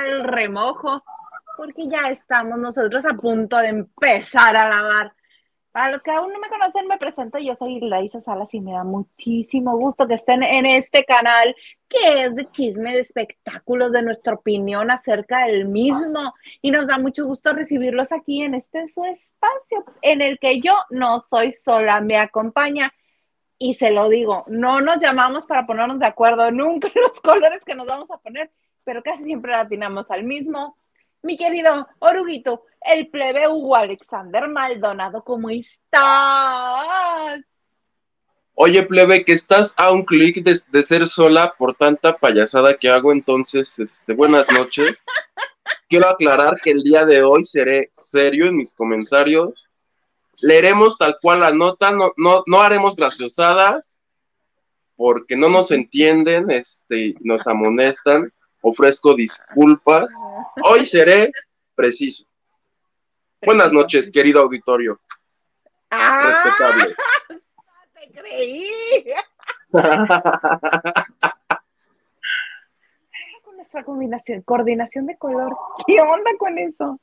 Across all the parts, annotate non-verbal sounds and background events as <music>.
al remojo, porque ya estamos nosotros a punto de empezar a lavar. Para los que aún no me conocen, me presento. Yo soy Laisa Salas y me da muchísimo gusto que estén en este canal que es de chisme de espectáculos, de nuestra opinión acerca del mismo. Y nos da mucho gusto recibirlos aquí en este su espacio en el que yo no soy sola, me acompaña y se lo digo, no nos llamamos para ponernos de acuerdo nunca <laughs> los colores que nos vamos a poner, pero casi siempre latinamos al mismo. Mi querido Oruguito, el plebe Hugo Alexander Maldonado, ¿cómo estás? Oye, plebe, que estás a un clic de, de, ser sola por tanta payasada que hago, entonces, este, buenas noches. <laughs> Quiero aclarar que el día de hoy seré serio en mis comentarios leeremos tal cual la nota, no, no, no haremos graciosadas porque no nos entienden, este, nos amonestan, ofrezco disculpas. Hoy seré preciso. Buenas noches, querido auditorio. Ah, Respetable. <laughs> Te creí. <laughs> con nuestra combinación, coordinación de color. ¿Qué onda con eso?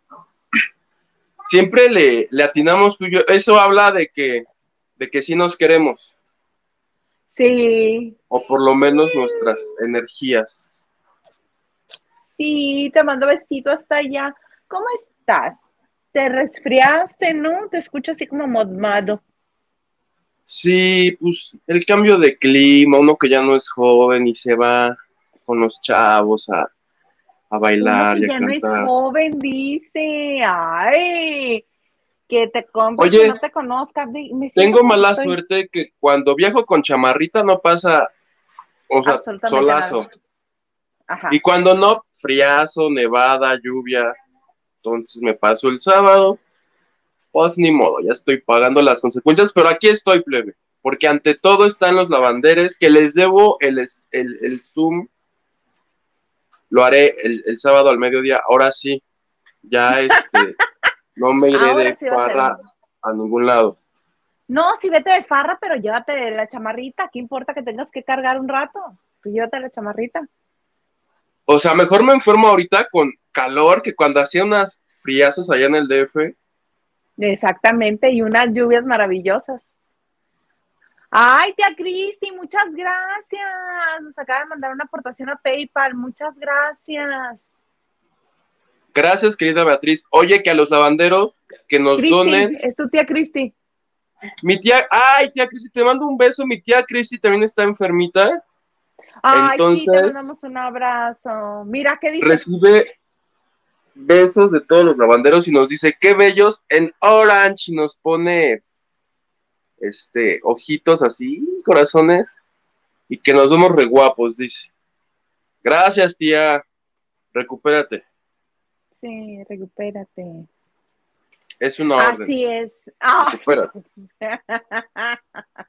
siempre le, le atinamos tuyo. Eso habla de que, de que sí nos queremos. Sí. O por lo menos nuestras energías. Sí, te mando besito hasta allá. ¿Cómo estás? ¿Te resfriaste, no? Te escucho así como modmado. Sí, pues el cambio de clima, uno que ya no es joven y se va con los chavos a, a bailar y a ya cantar. no es joven, dice. Ay, que te compre, Oye, que no te conozca. Me siento Tengo mala estoy- suerte que cuando viajo con chamarrita no pasa, o sea, solazo. nada. Ajá. Y cuando no, friazo, nevada, lluvia. Entonces me paso el sábado. Pues ni modo, ya estoy pagando las consecuencias, pero aquí estoy, plebe. Porque ante todo están los lavanderes que les debo el, el, el Zoom. Lo haré el, el sábado al mediodía. Ahora sí, ya <laughs> este, no me iré Ahora de sí a farra a ningún lado. No, sí, vete de farra, pero llévate la chamarrita. ¿Qué importa que tengas que cargar un rato? Tú llévate la chamarrita. O sea, mejor me enfermo ahorita con calor que cuando hacía unas friazos allá en el DF. Exactamente, y unas lluvias maravillosas. Ay, tía Cristi, muchas gracias. Nos acaba de mandar una aportación a PayPal. Muchas gracias. Gracias, querida Beatriz. Oye, que a los lavanderos que nos Cristi, donen. es tu tía Cristi. Mi tía, ay, tía Cristi, te mando un beso. Mi tía Cristi también está enfermita. Ay, sí, te Entonces- mandamos un abrazo. Mira, ¿qué dice? Recibe besos de todos los lavanderos y nos dice, qué bellos en Orange. Y nos pone, este, ojitos así, corazones. Y que nos vemos re guapos, dice. Gracias, tía. Recupérate. Sí, recupérate. Es una orden. Así es. Recupérate. <laughs>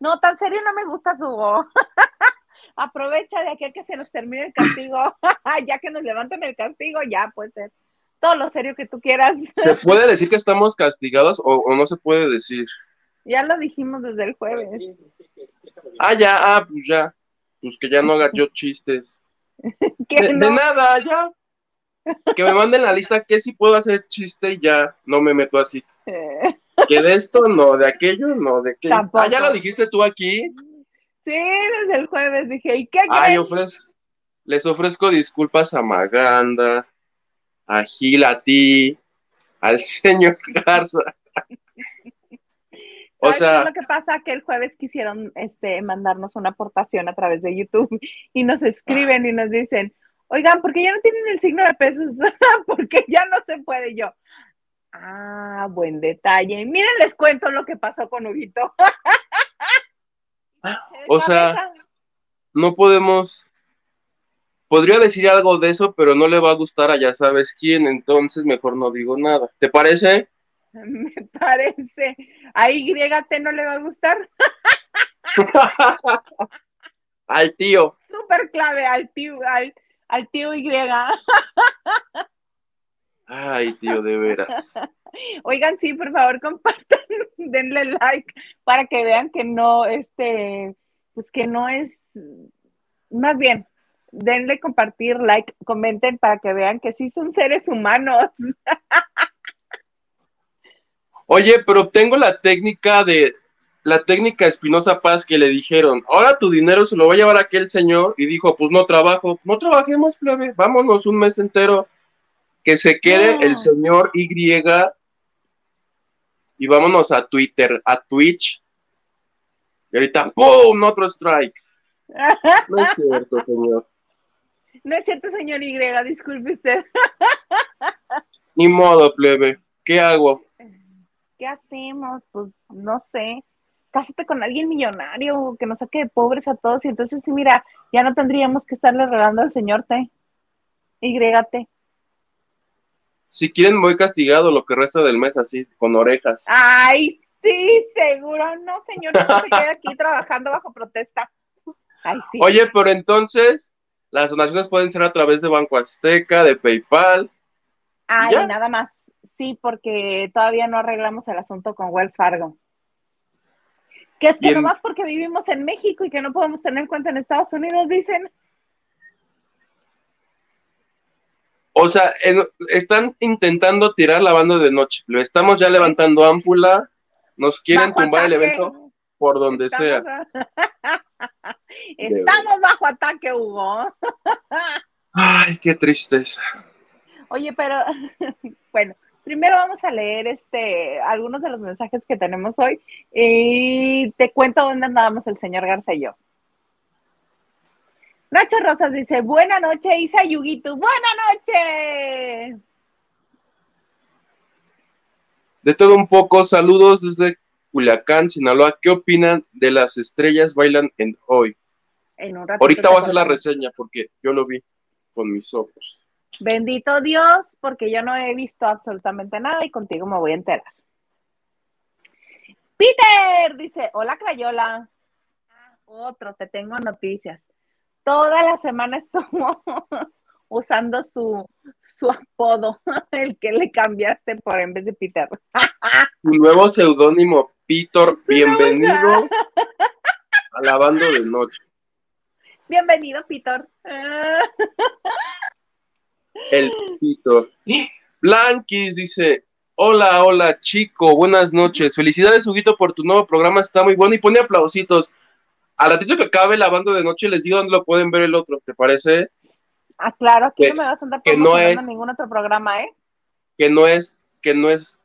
No, tan serio no me gusta su voz. <laughs> Aprovecha de aquí a que se nos termine el castigo. <laughs> ya que nos levanten el castigo, ya puede ser. Todo lo serio que tú quieras. ¿Se puede decir que estamos castigados o, o no se puede decir? ya lo dijimos desde el jueves. Ah, ya, ah, pues ya. Pues que ya no haga yo chistes. <laughs> Que De, de nada, ya. Que me manden la lista que sí puedo hacer chiste y ya no me meto así. Eh, Que de esto no, de aquello no, de aquello. Tampoco. Ah, ya lo dijiste tú aquí. Sí, desde el jueves dije, ¿y qué Ay, creen? ofrez- les ofrezco disculpas a Maganda, a Gil, a ti, al <laughs> señor Garza. O ¿Sabes qué sea, es lo que pasa? Que el jueves quisieron este, mandarnos una aportación a través de YouTube <laughs> y nos escriben y nos dicen, oigan, ¿por qué ya no tienen el signo de pesos? <laughs> Porque ya no se puede yo. Ah, buen detalle. Miren, les cuento lo que pasó con Huguito. O sea, no podemos. Podría decir algo de eso, pero no le va a gustar a ya sabes quién, entonces mejor no digo nada. ¿Te parece? <laughs> Me parece. A YT no le va a gustar. <laughs> Al tío. Súper clave al tío, al, al tío Y. <laughs> Ay, tío, de veras. <laughs> Oigan, sí, por favor, <laughs> compartan, denle like para que vean que no, este, pues que no es, más bien, denle compartir, like, comenten para que vean que sí son seres humanos. <laughs> Oye, pero tengo la técnica de la técnica Espinosa Paz que le dijeron, ahora tu dinero se lo va a llevar aquel señor y dijo, pues no trabajo, no trabajemos, plebe, vámonos un mes entero, que se quede el señor Y y vámonos a Twitter, a Twitch. Y ahorita, ¡pum! Otro strike. No es cierto, <laughs> señor. No es cierto, señor Y, disculpe usted. <laughs> Ni modo, plebe. ¿Qué hago? ¿qué hacemos? Pues no sé, cásate con alguien millonario que nos saque de pobres a todos y entonces sí, mira, ya no tendríamos que estarle regalando al señor T. Y Si quieren, voy castigado lo que resta del mes así, con orejas. Ay, sí, seguro. No, señor, no se quede aquí <laughs> trabajando bajo protesta. Ay, sí. Oye, pero entonces, las donaciones pueden ser a través de Banco Azteca, de PayPal. Ay, nada más sí, porque todavía no arreglamos el asunto con Wells Fargo. Que es que nomás porque vivimos en México y que no podemos tener cuenta en Estados Unidos, dicen. O sea, están intentando tirar la banda de noche. Lo estamos ya levantando ámpula. Nos quieren tumbar el evento por donde sea. <laughs> Estamos bajo ataque, Hugo. Ay, qué tristeza. Oye, pero <laughs> bueno, primero vamos a leer este, algunos de los mensajes que tenemos hoy y te cuento dónde andábamos el señor Garza y yo. Nacho Rosas dice, buena noche, Isa Yuguito, buena noche. De todo un poco, saludos desde Culiacán, Sinaloa. ¿Qué opinan de las estrellas bailan en hoy? Ahorita voy a hacer la reseña porque yo lo vi con mis ojos. Bendito Dios, porque yo no he visto absolutamente nada y contigo me voy a enterar. Peter dice, hola Crayola. otro, te tengo noticias. Toda la semana estuvo <laughs> usando su, su apodo, <laughs> el que le cambiaste por en vez de Peter. <laughs> Tu nuevo seudónimo, Peter, bienvenido a la banda de noche. Bienvenido, Peter. El pito. Blanquis dice: Hola, hola, chico, buenas noches. Felicidades, Huguito, por tu nuevo programa, está muy bueno. Y pone aplausitos. A ratito que acabe la banda de noche, les digo dónde lo pueden ver el otro, ¿te parece? Ah, claro, aquí no me vas a andar que no es ningún otro programa, ¿eh? Que no es, que no es,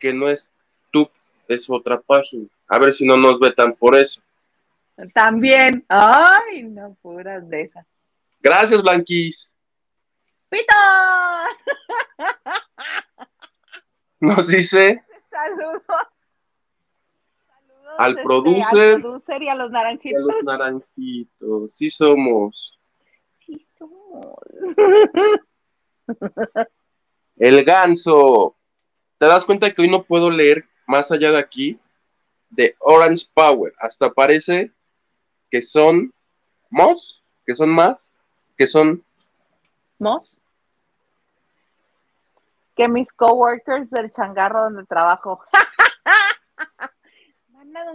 que no es tú, es otra página. A ver si no nos vetan por eso. También. Ay, no, puras de esas. Gracias, Blanquis. ¡Pito! <laughs> Nos dice. Saludos. Al, este, producer, al producer y a los naranjitos. a los naranjitos. Sí somos. Sí somos. <laughs> El ganso. ¿Te das cuenta que hoy no puedo leer más allá de aquí? De Orange Power. Hasta parece que son Moss, que son más, que son Moss que mis coworkers del changarro donde trabajo. <laughs>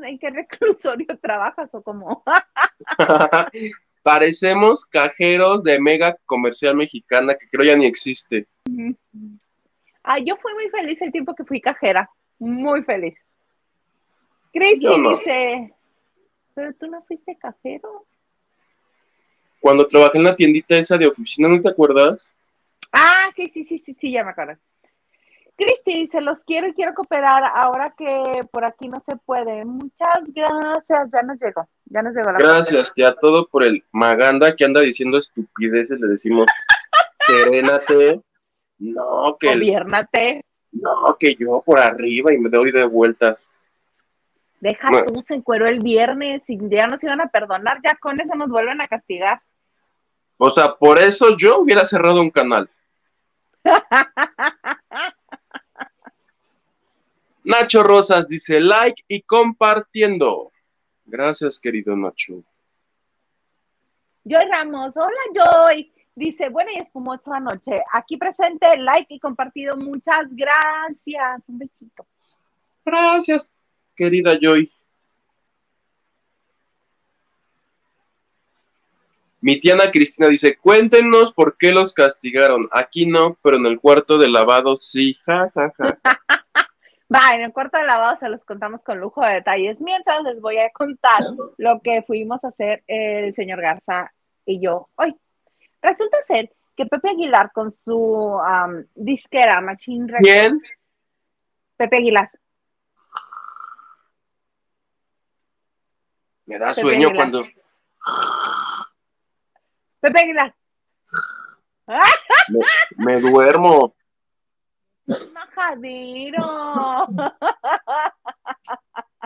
¿en qué reclusorio <laughs> trabajas o cómo? <laughs> Parecemos cajeros de mega comercial mexicana que creo ya ni existe. Ah, yo fui muy feliz el tiempo que fui cajera. Muy feliz. Cristi dice, pero tú no fuiste cajero. Cuando trabajé en la tiendita esa de oficina, ¿no te acuerdas? Ah, sí, sí, sí, sí, sí, ya me acuerdo. Cristi dice, los quiero y quiero cooperar ahora que por aquí no se puede. Muchas gracias, ya nos llegó, ya nos llegó la Gracias, tía, todo por el Maganda que anda diciendo estupideces, le decimos, serénate, no, que... Gobiernate. No, que yo por arriba y me doy de vueltas. Deja tú, se encuero el viernes y ya nos iban a perdonar, ya con eso nos vuelven a castigar. O sea, por eso yo hubiera cerrado un canal. <laughs> Nacho Rosas dice like y compartiendo. Gracias, querido Nacho. Joy Ramos, hola Joy. Dice, buena y espumosa noche. Aquí presente, like y compartido. Muchas gracias. Un besito. Gracias, querida Joy. Mi tía Ana Cristina dice, cuéntenos por qué los castigaron. Aquí no, pero en el cuarto de lavado sí. Ja, ja, ja. <laughs> Va, en el cuarto de lavado se los contamos con lujo de detalles. Mientras les voy a contar lo que fuimos a hacer el señor Garza y yo hoy. Resulta ser que Pepe Aguilar con su um, disquera Machine Records. ¿Quién? Pepe Aguilar. Me da Pepe sueño Aguilar. cuando Pepe Aguilar. me, me duermo. Majadero. <laughs>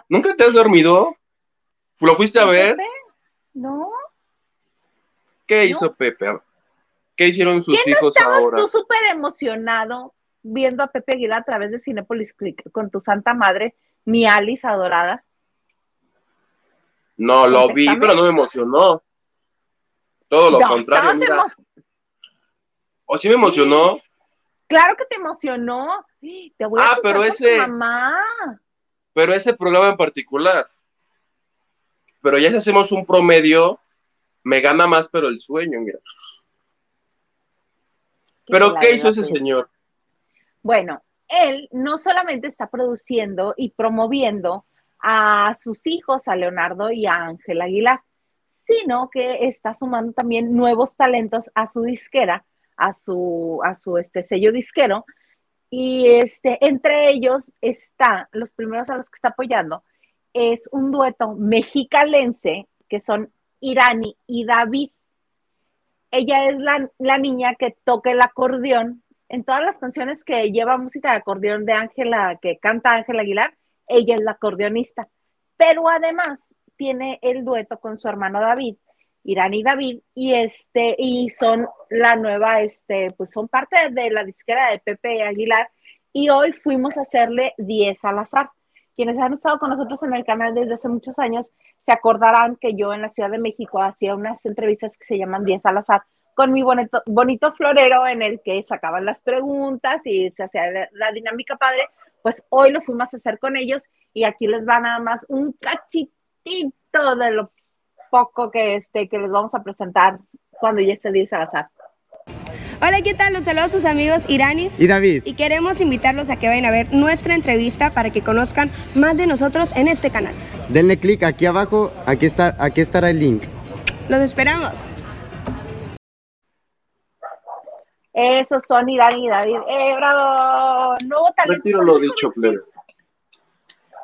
¿Nunca te has dormido? ¿Lo fuiste a ver? ¿Pepe? ¿No? ¿Qué hizo Pepe? ¿Qué hicieron sus ¿Qué no hijos estabas ahora? tú súper emocionado viendo a Pepe Aguilar a través de Cinepolis Click con tu santa madre, mi Alice adorada? No, lo vi, pero no me emocionó. Todo lo No, contrario, mira. emo- ¿O sí me emocionó? Claro que te emocionó. Te voy a Ah, pero ese- mamá. Pero ese programa en particular. Pero ya si hacemos un promedio, me gana más, pero el sueño, mira. ¿Pero qué hizo ese señor? Bueno, él no solamente está produciendo y promoviendo a sus hijos, a Leonardo y a Ángel Aguilar, sino que está sumando también nuevos talentos a su disquera, a su, a su este, sello disquero. Y este, entre ellos está, los primeros a los que está apoyando, es un dueto mexicalense que son Irani y David. Ella es la, la niña que toca el acordeón en todas las canciones que lleva música de acordeón de Ángela, que canta Ángela Aguilar, ella es la acordeonista. Pero además tiene el dueto con su hermano David, Irán y David, y este, y son la nueva, este, pues son parte de la disquera de Pepe Aguilar, y hoy fuimos a hacerle 10 al azar. Quienes han estado con nosotros en el canal desde hace muchos años se acordarán que yo en la Ciudad de México hacía unas entrevistas que se llaman 10 al azar con mi bonito, bonito florero en el que sacaban las preguntas y se hacía la, dinámica padre. Pues hoy lo fuimos a hacer con ellos y aquí les va nada más un cachitito de lo poco que, este, que les vamos a presentar cuando ya esté 10 al azar. Hola, ¿qué tal? Los saludos sus amigos Irani. Y David, Y queremos invitarlos a que vayan a ver nuestra entrevista para que conozcan más de nosotros en este canal. denle clic aquí abajo, aquí, está, aquí estará el link. Los esperamos. Esos son Irán y David. ¡Eh, bravo! Nuevo talento. Retiro lo dicho, plebe.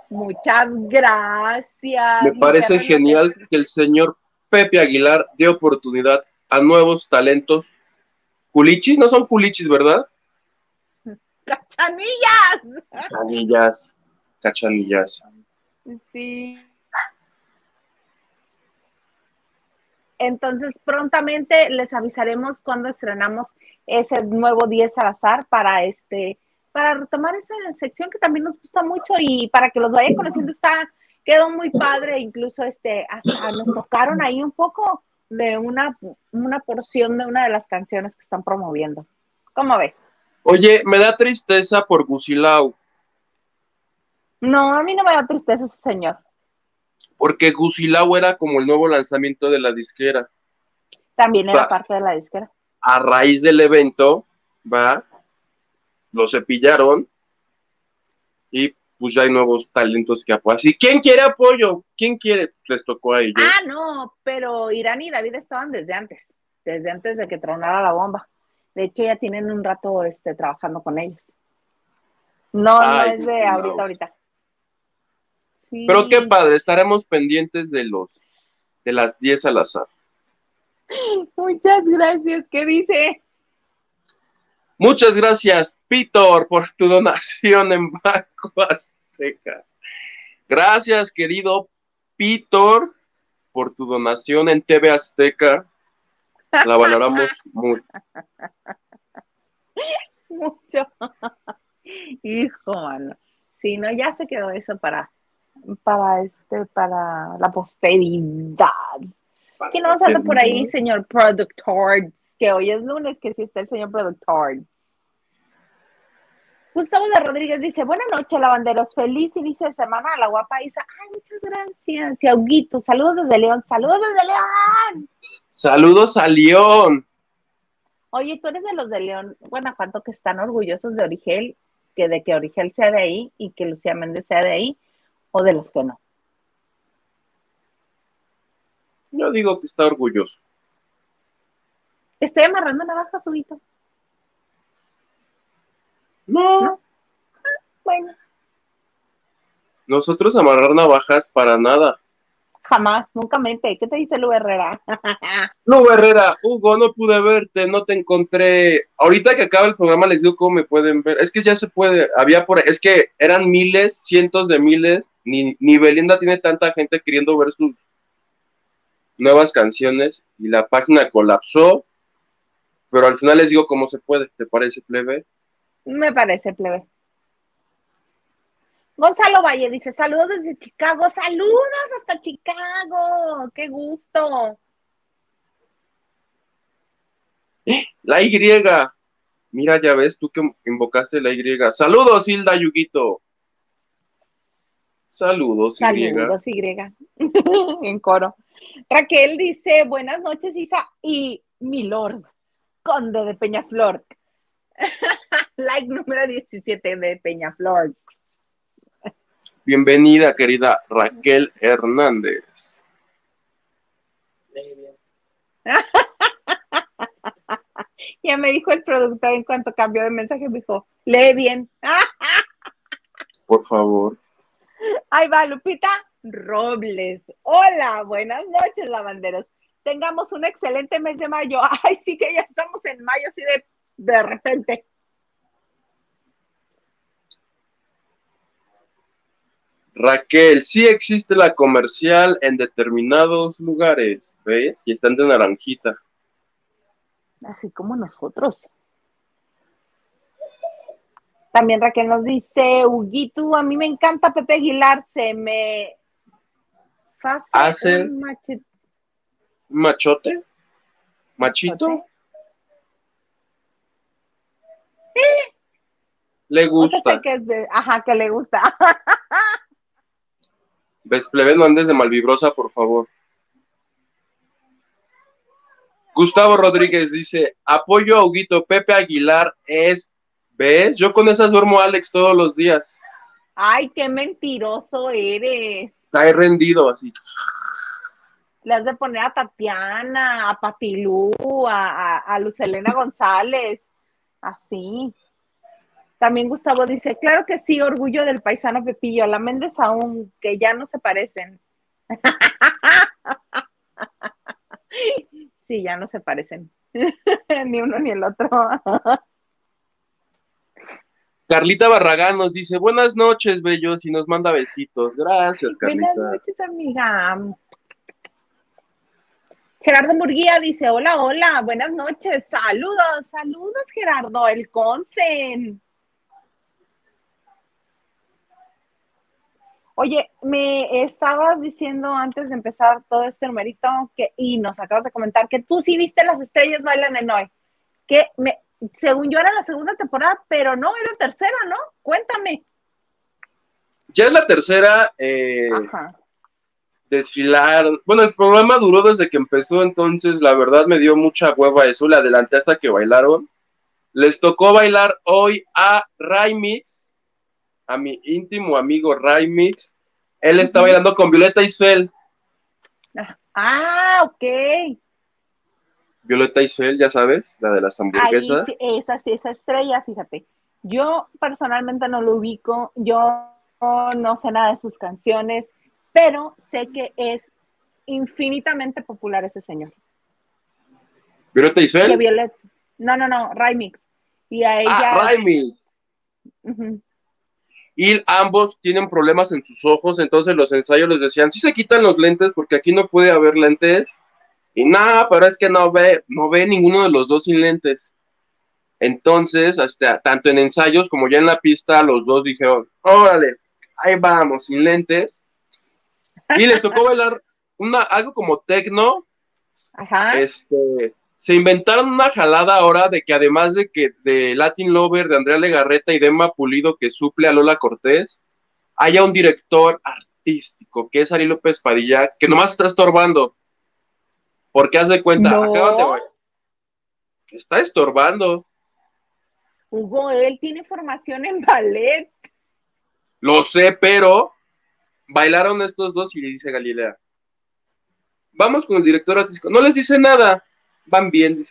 Muchas gracias. Me parece genial que el señor Pepe Aguilar dé oportunidad a nuevos talentos. Culichis, no son culichis, ¿verdad? ¡Cachanillas! Cachanillas, cachanillas. Sí. Entonces, prontamente les avisaremos cuando estrenamos ese nuevo 10 al azar para este para retomar esa sección que también nos gusta mucho y para que los vayan conociendo está quedó muy padre, incluso este hasta nos tocaron ahí un poco de una, una porción de una de las canciones que están promoviendo. ¿Cómo ves? Oye, me da tristeza por Gusilau, No, a mí no me da tristeza ese señor. porque Gusilau era como el nuevo lanzamiento de la disquera. También O sea, era parte de la disquera. A raíz del evento, va, lo cepillaron y pues ya hay nuevos talentos que apoyan. Si quién quiere apoyo, quién quiere, les tocó a ellos. Ah, no, pero Irán y David estaban desde antes, desde antes de que tronara la bomba. De hecho, ya tienen un rato este, trabajando con ellos. No, Ay, no es de ahorita, ahorita. Sí. Pero qué padre, estaremos pendientes de los de las 10 al azar. <laughs> Muchas gracias. ¿Qué dice? Muchas gracias, Pitor, por tu donación en Banco Azteca. Gracias, querido Pitor, por tu donación en TV Azteca. La valoramos <laughs> mucho. Mucho. Hijo, mano. Sí, no, ya se quedó eso para, para este, para la posteridad. ¿Quién nos anda por ahí, señor Productor? Que hoy es lunes, que sí está el señor Productor. Gustavo de Rodríguez dice, buenas noches, lavanderos, feliz inicio de semana a la guapa Isa. Ay, muchas gracias. Y a Huguito, saludos desde León, saludos desde León. Saludos a León. Oye, tú eres de los de León, Guanajuato, que están orgullosos de Origel, que de que Origel sea de ahí y que Lucía Méndez sea de ahí, o de los que no. Yo digo que está orgulloso. Estoy amarrando navajas, subito. No. ¿No? Bueno, Nosotros amarrar navajas para nada. jamás, nunca mente. ¿Qué te dice Lu Herrera? <laughs> No, Herrera, Hugo, no pude verte, no te encontré. Ahorita que acaba el programa les digo cómo me pueden ver. Es que ya se puede, había por, es que eran miles, cientos de miles. Ni, ni Belinda tiene tanta gente queriendo ver sus nuevas canciones y la página colapsó. Pero al final les digo cómo se puede, ¿te parece, plebe? Me parece plebe. Gonzalo Valle dice, saludos desde Chicago, saludos hasta Chicago, qué gusto. <gasps> La Y. Mira, ya ves, tú que invocaste la Y. Saludos, Hilda Yuguito. Saludos, Y. Saludos, Y. <laughs> en coro. Raquel dice, buenas noches, Isa y mi lord, conde de Peñaflor. <laughs> like número 17 de Peñaflor. Bienvenida, querida Raquel Hernández. <laughs> Ya me dijo el productor en cuanto cambió de mensaje, me dijo, lee bien. <laughs> Por favor. Ahí va, Lupita Robles. Hola, buenas noches, lavanderos. Tengamos un excelente mes de mayo. <laughs> Ay, sí que ya estamos en mayo, así de, de repente. Raquel, sí existe la comercial en determinados lugares, ¿ves? Y están de naranjita. Así como nosotros. También Raquel nos dice, Huguito, a mí me encanta Pepe Aguilar, se me hace Hace- un machi- ¿Machote? ¿Machito? Le O sea, sé gusta. que es de, ajá, que le gusta. <laughs> ¿Ves, plebe? No andes de malvibrosa, por favor. Gustavo Rodríguez dice, apoyo a Huguito, Pepe Aguilar es, ¿ves? Yo con esas duermo Alex todos los días. Ay, qué mentiroso eres. Cae rendido así. Le has de poner a Tatiana, a Patilú, a, a, a Lucelena González, así. También Gustavo dice, claro que sí, orgullo del paisano Pepillo, la Méndez aún, que ya no se parecen. <laughs> Sí, ya no se parecen. <laughs> ni uno ni el otro. Carlita Barragán nos dice, buenas noches, bellos, y nos manda besitos. Gracias, Carlita. Buenas noches, amiga. Gerardo Murguía dice, hola, hola, buenas noches, saludos, saludos, Gerardo, el Consen. Oye, me estabas diciendo antes de empezar todo este numerito que, y nos acabas de comentar que tú sí viste las estrellas bailan en hoy. Que me, según yo era la segunda temporada, pero no, era tercera, ¿no? Cuéntame. Ya es la tercera eh, Ajá. Desfilar. Bueno, el programa duró desde que empezó, entonces la verdad me dio mucha hueva eso. Le adelanté hasta que bailaron. Les tocó bailar hoy a Raimix, a mi íntimo amigo Raimix. Él está bailando con Violeta Isfel. Ah, ok. Violeta Isfel, ya sabes, la de las hamburguesas. esa sí, esa estrella, fíjate. Yo personalmente no lo ubico, yo no sé nada de sus canciones, pero sé que es infinitamente popular ese señor. Violeta. Violet, no, no, no, Rymix. Y a ella. Ah, Raimix. Y ambos tienen problemas en sus ojos, entonces los ensayos les decían, si se quitan los lentes porque aquí no puede haber lentes, y nada, pero es que no ve, no ve ninguno de los dos sin lentes. Entonces, hasta, tanto en ensayos como ya en la pista, los dos dijeron, órale, ahí vamos, sin lentes. Y les tocó bailar una, algo como tecno, Ajá. este, se inventaron una jalada ahora de que además de que de Latin Lover, de Andrea Legarreta y de Emma Pulido que suple a Lola Cortés, haya un director artístico que es Ari López Padilla, que nomás está estorbando. Porque haz de cuenta, No. acaban de- Está estorbando. Hugo, él tiene formación en ballet. Lo sé, pero bailaron estos dos y le dice Galilea. Vamos con el director artístico. No les dice nada. Van bien.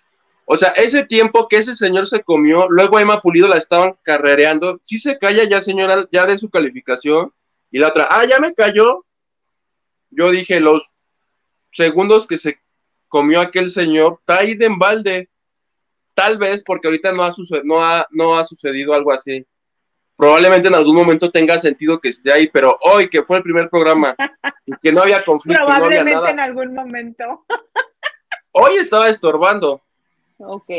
O sea, ese tiempo que ese señor se comió, luego Emma Pulido la estaban carrereando. Sí se calla ya, señora, ya de su calificación. Y la otra, ah, ya me cayó. Yo dije, los segundos que se comió aquel señor, está ahí de. Tal vez porque ahorita no ha sucedido algo así probablemente en algún momento tenga sentido que esté ahí, pero hoy que fue el primer programa y que no había conflicto, no había Probablemente nada, en algún momento. hoy estaba estorbando. Ok.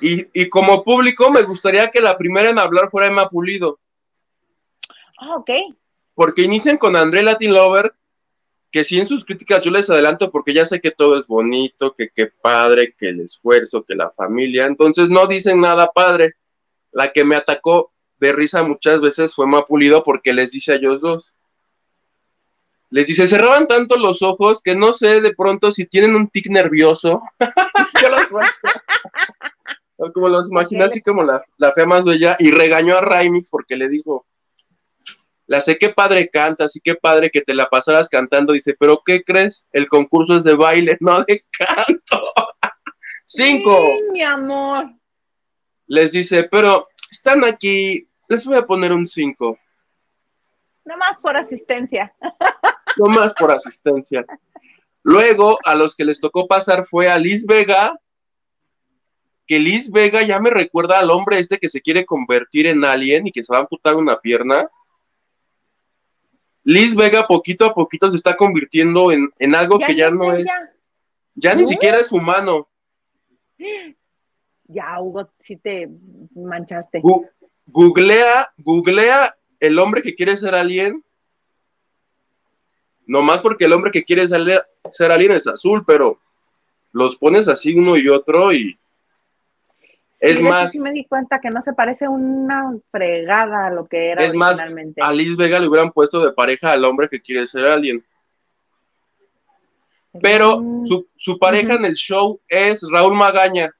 Y, y como público me gustaría que la primera en hablar fuera Emma Pulido, Ah, ok. porque inician con André Latin Lover, que sí en sus críticas yo les adelanto porque ya sé que todo es bonito, que qué padre, que el esfuerzo, que la familia, entonces no dicen nada padre. La que me atacó de risa muchas veces fue Emma Pulido porque les dice a ellos dos. Les dice, cerraban tanto los ojos que no sé de pronto si tienen un tic nervioso. <laughs> Yo los <laughs> como los imagino así como la, la fea más bella y regañó a Raimix porque le dijo, la sé qué padre cantas y qué padre que te la pasaras cantando. Dice, pero ¿qué crees? El concurso es de baile, <laughs> no de canto. Cinco. Sí, mi amor. Les dice, pero están aquí, les voy a poner un cinco. Nomás por asistencia. <laughs> no más por asistencia. Luego, a los que les tocó pasar fue a Liz Vega, que Liz Vega ya me recuerda al hombre este que se quiere convertir en alien y que se va a amputar una pierna. Liz Vega poquito a poquito se está convirtiendo en, en algo que ya no es, ya ni siquiera es humano. <gasps> <gasps> Ya, Hugo, sí te manchaste. Gu- googlea, googlea el hombre que quiere ser alien. Nomás porque el hombre que quiere ser, ser alien es azul, pero los pones así uno y otro y es Sí, más, Sí me di cuenta que no se parece una fregada a lo que era Es más, a Liz Vega le hubieran puesto de pareja al hombre que quiere ser alien. Pero Mm. su, su pareja en el show es Raúl Magaña.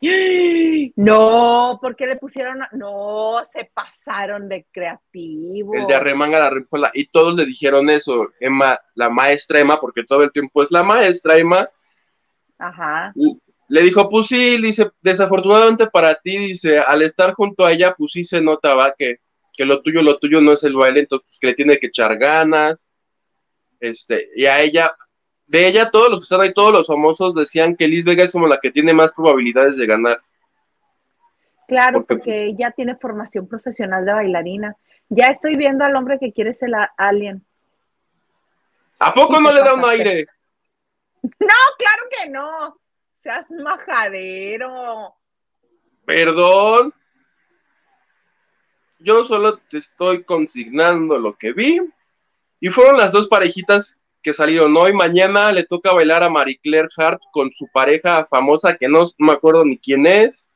<gasps> No, porque le pusieron, a- no, se pasaron de creativo. El de Arremanga la Rempola. Y todos le dijeron eso. Emma, la maestra Emma, porque todo el tiempo es la maestra Emma. Ajá. Le dijo, pues sí, dice, desafortunadamente para ti, dice, al estar junto a ella, pues sí se nota, va, que, que lo tuyo, lo tuyo no es el baile, entonces pues, que le tiene que echar ganas. Este, y a ella, de ella, todos los que están ahí, todos los famosos decían que Liz Vega es como la que tiene más probabilidades de ganar. Claro, Porque- porque ya tiene formación profesional de bailarina. Ya estoy viendo al hombre que quiere ser la- alien. ¿A poco no le da un aire? <laughs> No, claro que no. Seas majadero. Perdón. Yo solo te estoy consignando lo que vi. Y fueron las dos parejitas que salieron hoy. Mañana le toca bailar a Marie Claire Hart con su pareja famosa, que no me acuerdo ni quién es.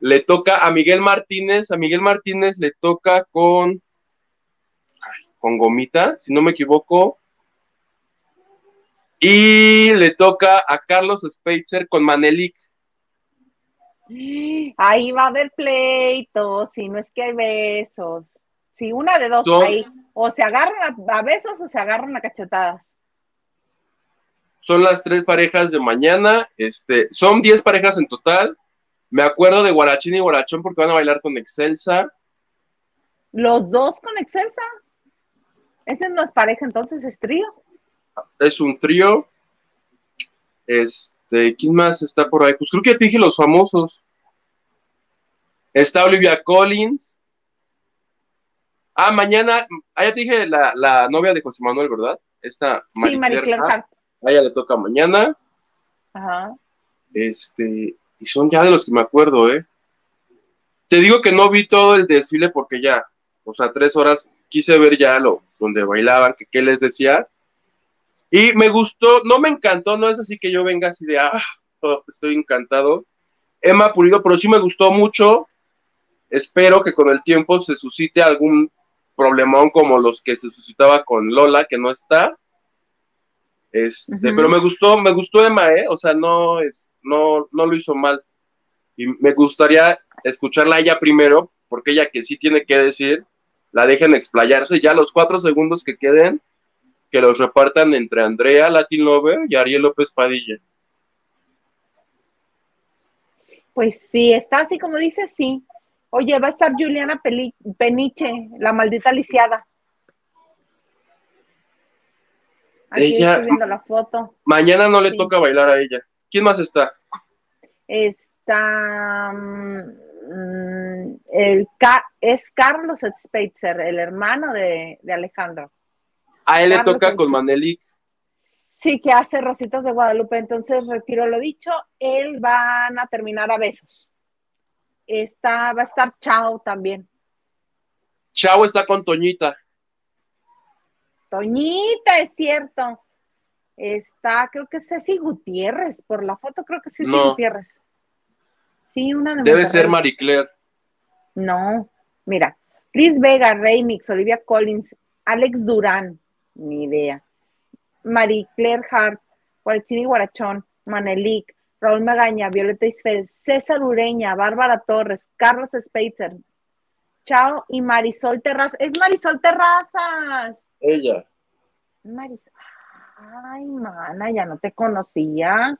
Le toca a Miguel Martínez. A Miguel Martínez le toca con. con Gomita, si no me equivoco. Y le toca a Carlos Speitzer con Manelik. Ahí va a haber pleitos, si no es que hay besos. Si una de dos Son- ahí, o se agarran a, a besos o se agarran a cachetadas. son las tres parejas de mañana, este, son 10 parejas en total. Me acuerdo de Guarachín y Guarachón porque van a bailar con Excelsa. Los dos con Excelsa. Ese no es pareja, entonces es trío. Es un trío. Este, ¿quién más está por ahí? Pues creo que ya te dije los famosos. Está Olivia Collins. Ah, mañana, ah, ya te dije la, la novia de José Manuel, ¿verdad? Esta sí, Hart. Hart. A ella le toca mañana. Ajá. Este, y son ya de los que me acuerdo, ¿eh? Te digo que no vi todo el desfile porque ya, o sea, tres horas quise ver ya lo donde bailaban, que qué les decía. Y me gustó, no me encantó, no es así que yo venga así de, ah, oh, estoy encantado. Emma Pulido, pero sí me gustó mucho. Espero que con el tiempo se suscite algún problemón como los que se suscitaba con Lola, que no está. Este, pero me gustó, me gustó Emma, ¿eh? O sea, no es, no, no lo hizo mal. Y me gustaría escucharla a ella primero, porque ella que sí tiene que decir, la dejen explayarse, ya los cuatro segundos que queden, que los repartan entre Andrea Latin Lover y Ariel López Padilla. Pues sí, está así como dices, sí. Oye, va a estar Juliana Peli- Peniche, la maldita lisiada. Aquí Ella- estoy viendo la foto. Mañana no le Sí. toca bailar a ella. ¿Quién más está? Está mm, el es Carlos Spitzer, el hermano de, de Alejandro. A él le toca con. Manelik. Sí, que hace Rositas de Guadalupe, entonces retiro lo dicho, él van a terminar a besos. Está, va a estar Chao también. Chao está con Toñita. Toñita, es cierto. Está, creo que es Ceci Gutiérrez, por la foto creo que es Ceci No. Gutiérrez. Sí, una de Debe ser Marie Claire. No, mira, Chris Vega, Remix, Olivia Collins, Alex Durán, ni idea. Marie Claire Hart, Guarachini Guarachón, Manelik, Raúl Magaña, Violeta Isfel, César Ureña, Bárbara Torres, Carlos Speitzer, Chao y Marisol Terrazas. Es Marisol Terrazas. Ella. Marisol. Ay, mana, ya no te conocía.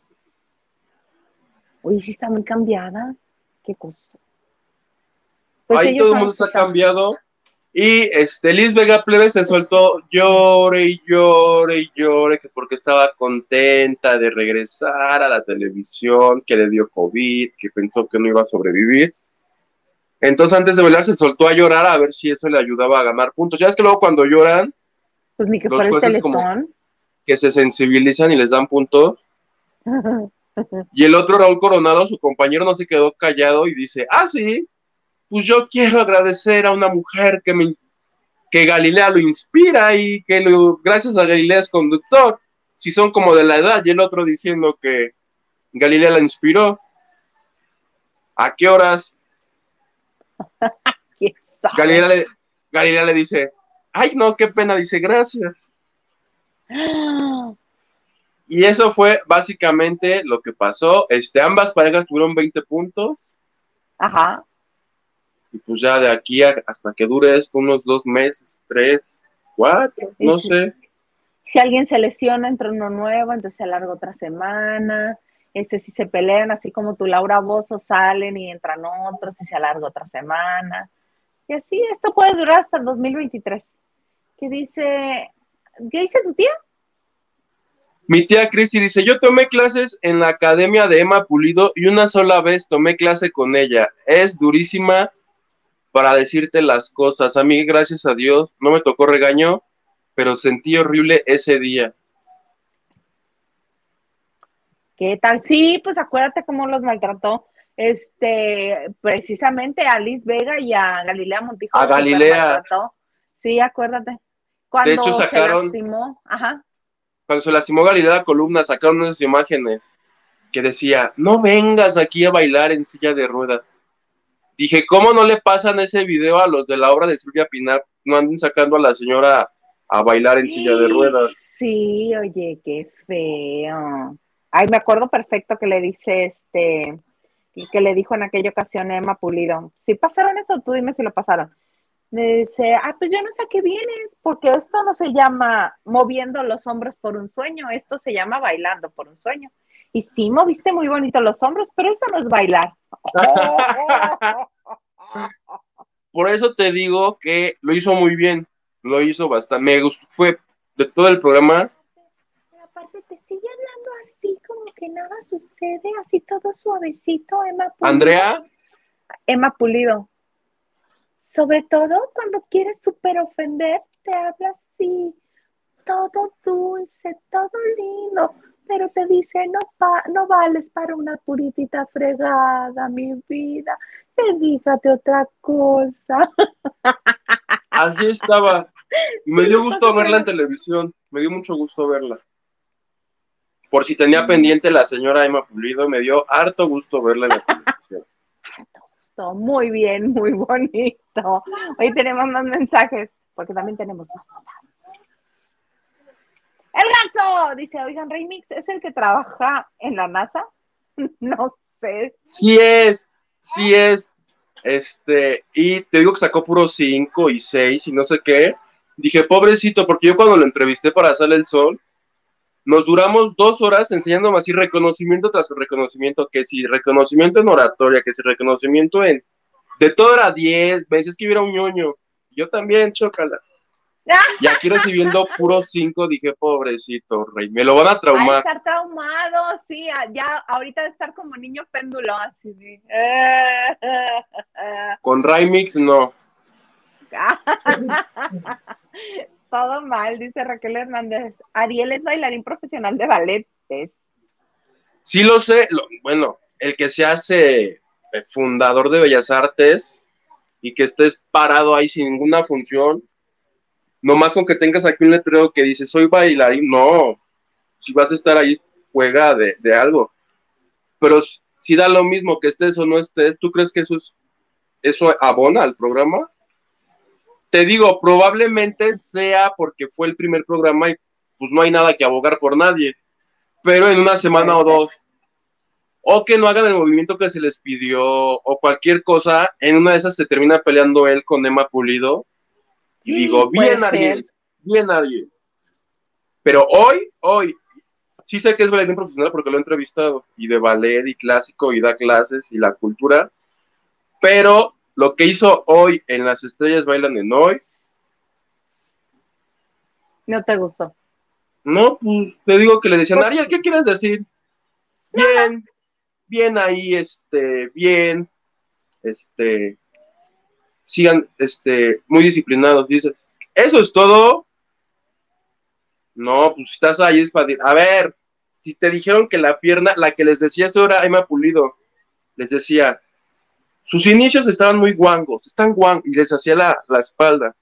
Uy, sí está muy cambiada. Qué cosa. Pues todo el mundo está están- cambiado. Y este, Liz Vega Plebe se soltó llore y llore y llore, que porque estaba contenta de regresar a la televisión, que le dio COVID, que pensó que no iba a sobrevivir. Entonces, antes de bailar, se soltó a llorar a ver si eso le ayudaba a ganar puntos. Ya es que luego, cuando lloran, Pues ni que los jueces como- que se sensibilizan y les dan puntos. <laughs> Y el otro, Raúl Coronado, su compañero, no se quedó callado y dice: Ah, sí, pues yo quiero agradecer a una mujer que, me, que Galilea lo inspira y que lo- gracias a Galilea es conductor. Si son como de la edad, y el otro diciendo que Galilea la inspiró. ¿A qué horas? <laughs> Galilea le, Galilea le dice: Ay, no, qué pena. Dice: Gracias. <gasps> Y eso fue básicamente lo que pasó. Este, ambas parejas tuvieron 20 puntos. Ajá. Y pues ya de aquí a- hasta que dure esto, unos dos meses, tres, cuatro, no Sí. sé. Si alguien se lesiona, entra uno nuevo, entonces se alarga otra semana. Este, si se pelean, así como tu Laura Bozo, salen y entran otros y se alarga otra semana. Y así, esto puede durar hasta el 2023. ¿Qué dice? ¿Qué dice tu tía? Mi tía Cristi dice, yo tomé clases en la academia de Emma Pulido y una sola vez tomé clase con ella. Es durísima para decirte las cosas. A mí, gracias a Dios, no me tocó regaño, pero sentí horrible ese día. ¿Qué tal? Sí, pues acuérdate cómo los maltrató. Este, precisamente a Liz Vega y a Galilea Montijo. A super Galilea. Sí, acuérdate. Cuando hecho, sacaron- se lastimó, ajá. Cuando se lastimó Galilea la columna, sacaron unas imágenes que decía, no vengas aquí a bailar en silla de ruedas. Dije, ¿cómo no le pasan ese video a los de la obra de Silvia Pinar? No anden sacando a la señora a bailar en silla de ruedas. Sí, oye, qué feo. Ay, me acuerdo perfecto que le dice este, que le dijo en aquella ocasión Emma Pulido. Si pasaron eso, tú dime si lo pasaron. Le dice, ah, pues yo no sé a qué vienes, porque esto no se llama moviendo los hombros por un sueño, esto se llama bailando por un sueño. Y sí, moviste muy bonito los hombros, pero eso no es bailar. <laughs> Por eso te digo que lo hizo muy bien, lo hizo bastante. Me gustó, fue de todo el programa, Pero aparte te sigue hablando así, como que nada sucede, así todo suavecito, Emma Pulido. Andrea, Emma Pulido. Sobre todo cuando quieres súper ofender, te habla así, todo dulce, todo lindo, pero te dice, no, pa- no vales para una puritita fregada, mi vida, dedícate otra cosa. <laughs> así estaba. Y me Sí, dio gusto verla en televisión, me dio mucho gusto verla. Por si tenía pendiente la señora Emma Pulido, me dio harto gusto verla en la televisión. <laughs> Todo Muy bien, muy bonito. Hoy tenemos más mensajes, porque también tenemos más notas. Caso. Dice, oigan, Remix es el que trabaja en la NASA. <laughs> no sé. Sí es, sí es. Este, y te digo que sacó puro 5 y 6 y no sé qué. Dije, pobrecito, porque yo cuando lo entrevisté para Sale el Sol, nos duramos dos horas enseñándome así reconocimiento tras reconocimiento, que si reconocimiento en oratoria, que si reconocimiento en... De todo era 10, veces que hubiera un ñoño. Yo también, chócalas. <laughs> Y aquí recibiendo puro 5, dije, pobrecito, rey, me lo van a traumar. A estar traumado, sí, ya ahorita de estar como niño péndulo, así. Sí. Con Raimix, no. <laughs> Todo mal, dice Raquel Hernández. Ariel es bailarín profesional de ballet. Sí lo sé, bueno, el que se hace eh, fundador de Bellas Artes y que estés parado ahí sin ninguna función, nomás con que tengas aquí un letrero que dice soy bailarín, no, si vas a estar ahí, juega de, algo. Pero si da lo mismo que estés o no estés, ¿tú crees que eso es, eso abona al programa? Te digo, probablemente sea porque fue el primer programa y pues no hay nada que abogar por nadie. Pero en una semana o dos, o que no hagan el movimiento que se les pidió, o cualquier cosa, en una de esas se termina peleando él con Emma Pulido y digo, bien Ariel, bien Ariel. Pero hoy, hoy, sí sé que es bailarín profesional porque lo he entrevistado, y de ballet y clásico, y da clases, y la cultura, pero lo que hizo hoy en Las Estrellas Bailan en Hoy. No te gustó. No, pues te digo que le decían, pues Ariel, ¿qué quieres decir? Bien, bien ahí, este, bien, este, sigan este, muy disciplinados. Dice, ¿eso es todo? No, pues estás ahí es para... A ver, si te dijeron que la pierna, la que les decía eso era Emma Pulido, les decía, sus inicios estaban muy guangos, están guangos, y les hacía la, espalda.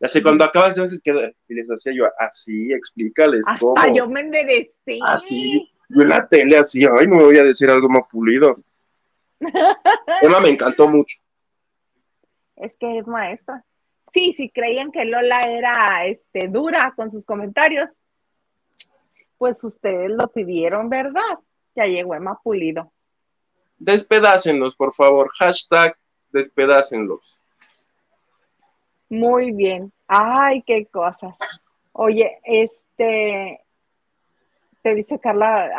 Y así cuando acabas de veces y les hacía yo, así, explícales Hasta cómo. yo me enderecé. Así, yo en la tele así, ay, no me voy a decir algo más pulido. <laughs> Emma me encantó mucho es que es maestra. Sí, si creían que Lola era este, dura con sus comentarios, pues ustedes lo pidieron, ¿verdad? Ya llegó Emma Pulido. Despedácenlos, por favor. Hashtag despedácenlos. Muy bien. Ay, qué cosas. Oye, este, te dice Carla,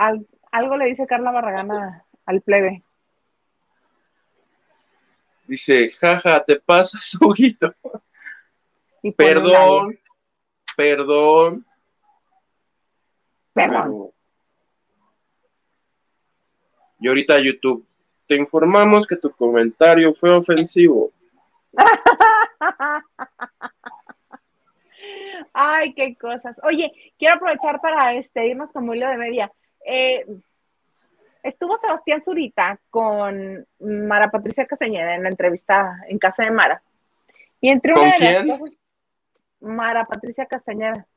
algo le dice Carla Barragana al plebe. Dice, jaja, te pasas, <laughs> Huguito. Perdón, perdón, perdón. Y ahorita YouTube, te informamos que tu comentario fue ofensivo. <laughs> Ay, qué cosas. Oye, quiero aprovechar para este, irnos como hilo de media. Eh, estuvo Sebastián Zurita con Mara Patricia Castañeda en la entrevista en casa de Mara. Y entre una de las cosas, Mara Patricia Castañeda.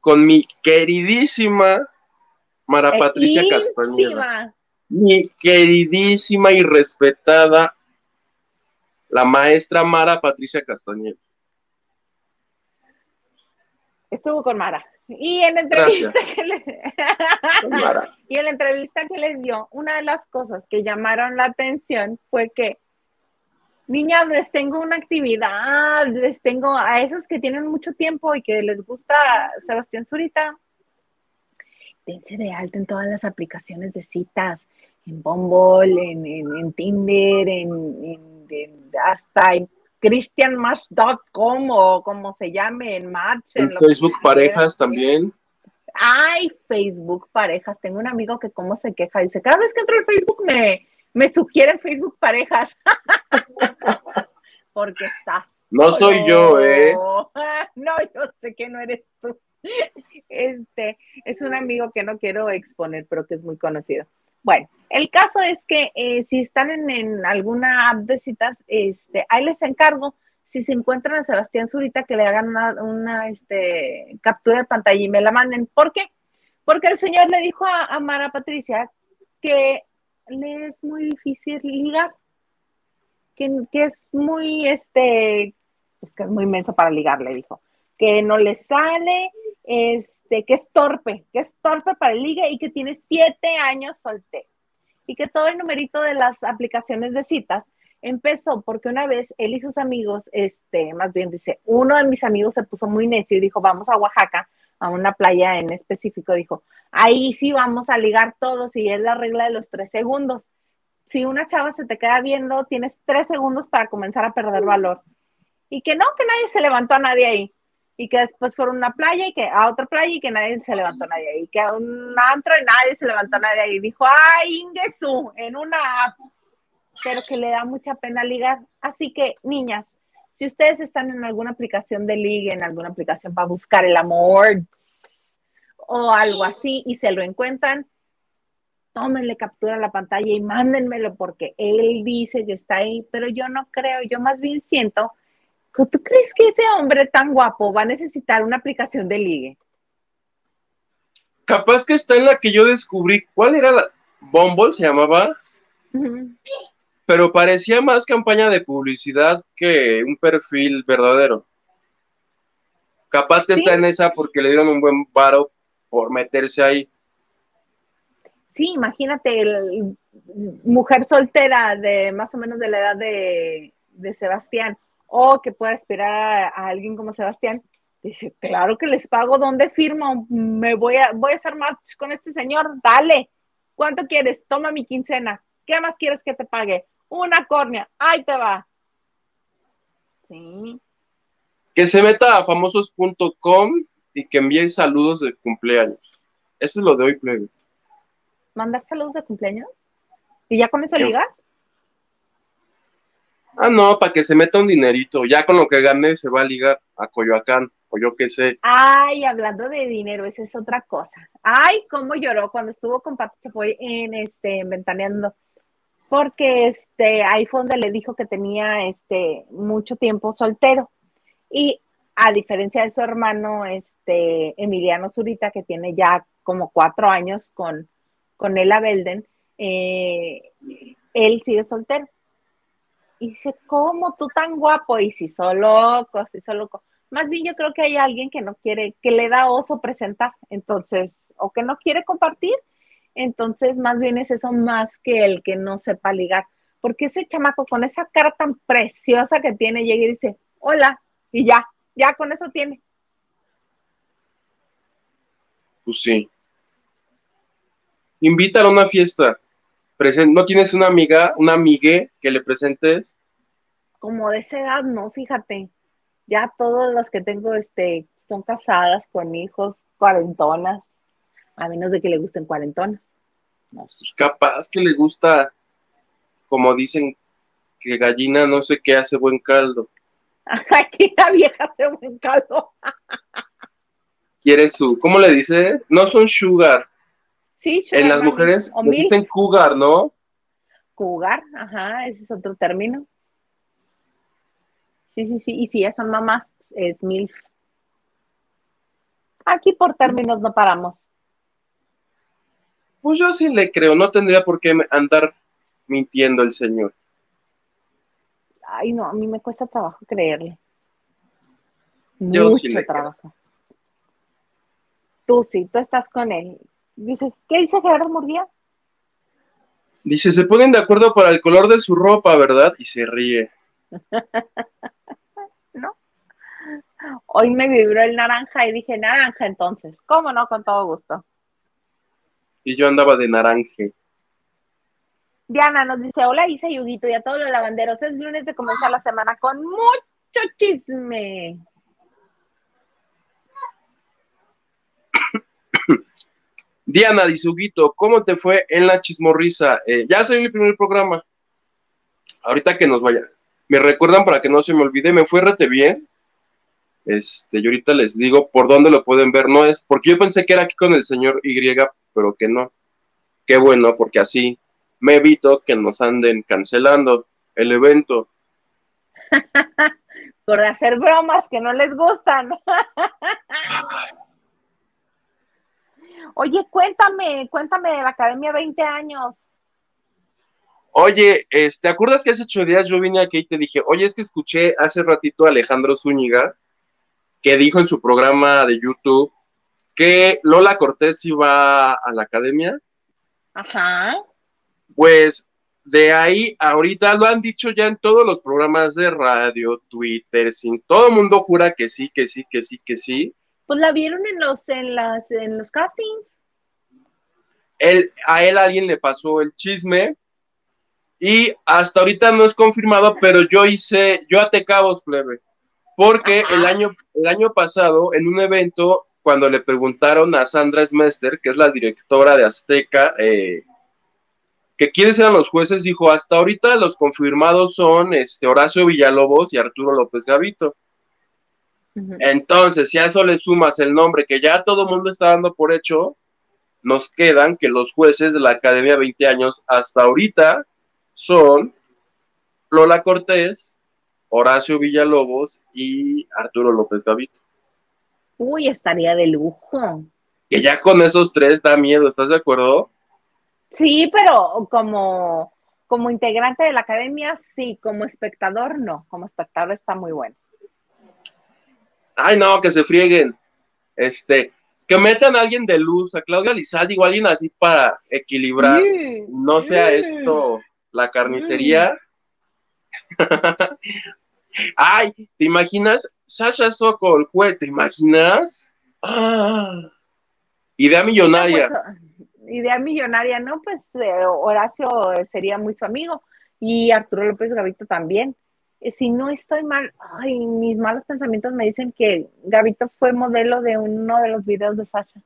Con mi queridísima Mara e Patricia Castañeda. Mi queridísima y respetada la maestra Mara Patricia Castañeda. Estuvo con Mara. <laughs> Y en la entrevista que le... y en la entrevista que les dio, una de las cosas que llamaron la atención fue que, niñas, les tengo una actividad, les tengo a esos que tienen mucho tiempo y que les gusta Sebastián Zurita, dense de alta en todas las aplicaciones de citas, en Bumble, en, en, Tinder, en, en, hasta en christianmatch.com o como se llame en Match. En, Facebook Parejas también. Ay, Facebook Parejas. Tengo un amigo que como se queja, dice, cada vez que entro al Facebook me, me sugieren Facebook Parejas. <laughs> Porque estás. No soy yo, ¿eh? <laughs> No, yo sé que no eres tú. Este es un amigo que no quiero exponer, pero que es muy conocido. Bueno, el caso es que eh, si están en, alguna app de citas, este, ahí les encargo, si se encuentran a Sebastián Zurita, que le hagan una, este, captura de pantalla y me la manden. ¿Por qué? Porque el señor le dijo a, Mara Patricia que le es muy difícil ligar, que, que es muy, este, pues que es muy inmenso para ligar, le dijo, que no le sale, este, que es torpe, que es torpe para el ligue y que tiene siete años soltero. Y que todo el numerito de las aplicaciones de citas empezó porque una vez él y sus amigos, este, más bien dice, uno de mis amigos se puso muy necio y dijo, vamos a Oaxaca, a una playa en específico, dijo, ahí sí vamos a ligar todos y es la regla de los tres segundos. Si una chava se te queda viendo, tienes tres segundos para comenzar a perder valor. Y que no, que nadie se levantó a nadie ahí y que después fueron a una playa y que a otra playa y que nadie se levantó nadie ahí, que a un antro y nadie se levantó nadie ahí. Dijo, ay, Ingesu, en una app, pero que le da mucha pena ligar. Así que, niñas, si ustedes están en alguna aplicación de ligue, en alguna aplicación para buscar el amor o algo así y se lo encuentran, tómenle captura a la pantalla y mándenmelo porque él dice que está ahí, pero yo no creo, yo más bien siento ¿Tú crees que ese hombre tan guapo va a necesitar una aplicación de ligue? Capaz que está en la que yo descubrí. ¿Cuál era la? Bumble se llamaba. Pero parecía más campaña de publicidad que un perfil verdadero. Capaz que está en esa porque le dieron un buen paro por meterse ahí. Sí, imagínate, el, mujer soltera de más o menos de la edad de, de Sebastián o que pueda esperar a, alguien como Sebastián, dice, claro que les pago, ¿dónde firmo? Me voy a, voy a hacer match con este señor, dale, ¿cuánto quieres? Toma mi quincena, ¿qué más quieres que te pague? Una córnea, ahí te va. Sí. Que se meta a famosos.com y que envíe saludos de cumpleaños. Eso es lo de hoy, plebe. ¿Mandar saludos de cumpleaños? ¿Y ya con eso ligas? Ah, no, para que se meta un dinerito. Ya con lo que gane se va a ligar a Coyoacán, o yo qué sé. Ay, hablando de dinero, esa es otra cosa. Ay, cómo lloró cuando estuvo con Pato Chapoy en este Ventaneando. Porque este, ahí le dijo que tenía este mucho tiempo soltero. Y a diferencia de su hermano, este, Emiliano Zurita, que tiene ya como cuatro años con, con Ella Belden, eh, él sigue soltero. Dice, ¿cómo tú tan guapo? Y si son locos, si son loco. Más bien yo creo que hay alguien que no quiere, que le da oso presentar, entonces, o que no quiere compartir. Entonces, más bien es eso más que el que no sepa ligar. Porque ese chamaco con esa cara tan preciosa que tiene, llega y dice, hola, y ya, ya con eso tiene. Pues sí. Invítalo a una fiesta. ¿No tienes una amiga, una amigue que le presentes? Como de esa edad, no, fíjate. Ya todas las que tengo este, son casadas con hijos, cuarentonas, a menos de que le gusten cuarentonas. No. Pues capaz que le gusta, como dicen, que gallina no sé qué hace buen caldo. Aquí <laughs> la vieja hace buen caldo. Quiere su, ¿cómo le dice? No son sugar, en las mujeres dicen cougar, ¿no? Cougar, ajá, ese es otro término. Sí, sí, sí. Y si ya son mamás, es MILF. Aquí por términos no paramos. Pues yo sí le creo, no tendría por qué andar mintiendo el señor. Ay, no, a mí me cuesta trabajo creerle. Yo Mucho sí le trabajo. Tú sí, tú estás con él. Dice, ¿qué dice Gerardo Murguía? Dice, se ponen de acuerdo para el color de su ropa, ¿verdad? Y se ríe. <laughs> no. Hoy me vibró el naranja y dije, naranja entonces. ¿Cómo no? Con todo gusto. Y yo andaba de naranja. Diana nos dice, hola Isa y Huguito y a todos los lavanderos. Es lunes de comenzar la semana con mucho chisme. Diana Dizuguito, ¿cómo te fue en la chismorrisa? Eh, ya salió mi primer programa. Ahorita que nos vaya. Me recuerdan para que no se me olvide, me fue rete bien. Este, yo ahorita les digo por dónde lo pueden ver. No es, porque yo pensé que era aquí con el señor Y, pero que no. Qué bueno, porque así me evito que nos anden cancelando el evento. <laughs> por hacer bromas que no les gustan. <laughs> Oye, cuéntame, cuéntame de la Academia 20 años. Oye, ¿te acuerdas que hace ocho días yo vine aquí y te dije, oye, es que escuché hace ratito a Alejandro Zúñiga que dijo en su programa de YouTube que Lola Cortés iba a la academia. Ajá. Pues de ahí, ahorita lo han dicho ya en todos los programas de radio, Twitter, sin todo el mundo jura que sí, que sí, que sí, que sí. Pues la vieron en los, en las, en los castings. Él, a él alguien le pasó el chisme y hasta ahorita no es confirmado, pero yo hice, yo até cabos, plebe, porque el año, el año pasado en un evento, cuando le preguntaron a Sandra Smester, que es la directora de Azteca, eh, que quiénes eran los jueces, dijo, hasta ahorita los confirmados son este, Horacio Villalobos y Arturo López Gavito. Entonces, si a eso le sumas el nombre que ya todo el mundo está dando por hecho, nos quedan que los jueces de la Academia 20 años hasta ahorita son Lola Cortés, Horacio Villalobos y Arturo López Gavito. Uy, estaría de lujo. Que ya con esos tres da miedo, ¿estás de acuerdo? Sí, pero como, como integrante de la academia, sí, como espectador, no. Como espectador está muy bueno. Ay, no, que se frieguen. Este, que metan a alguien de luz, a Claudia Lizaldi o alguien así para equilibrar. no sea esto la carnicería. <laughs> Ay, ¿te imaginas? Sasha Sokol, ¿te imaginas? Ah, <gasps> idea millonaria. Pues, idea millonaria, ¿no? Pues eh, Horacio sería muy su amigo y Arturo López Gavito también. Eh, si no estoy mal, ay, mis malos pensamientos me dicen que Gavito fue modelo de uno de los videos de Sasha,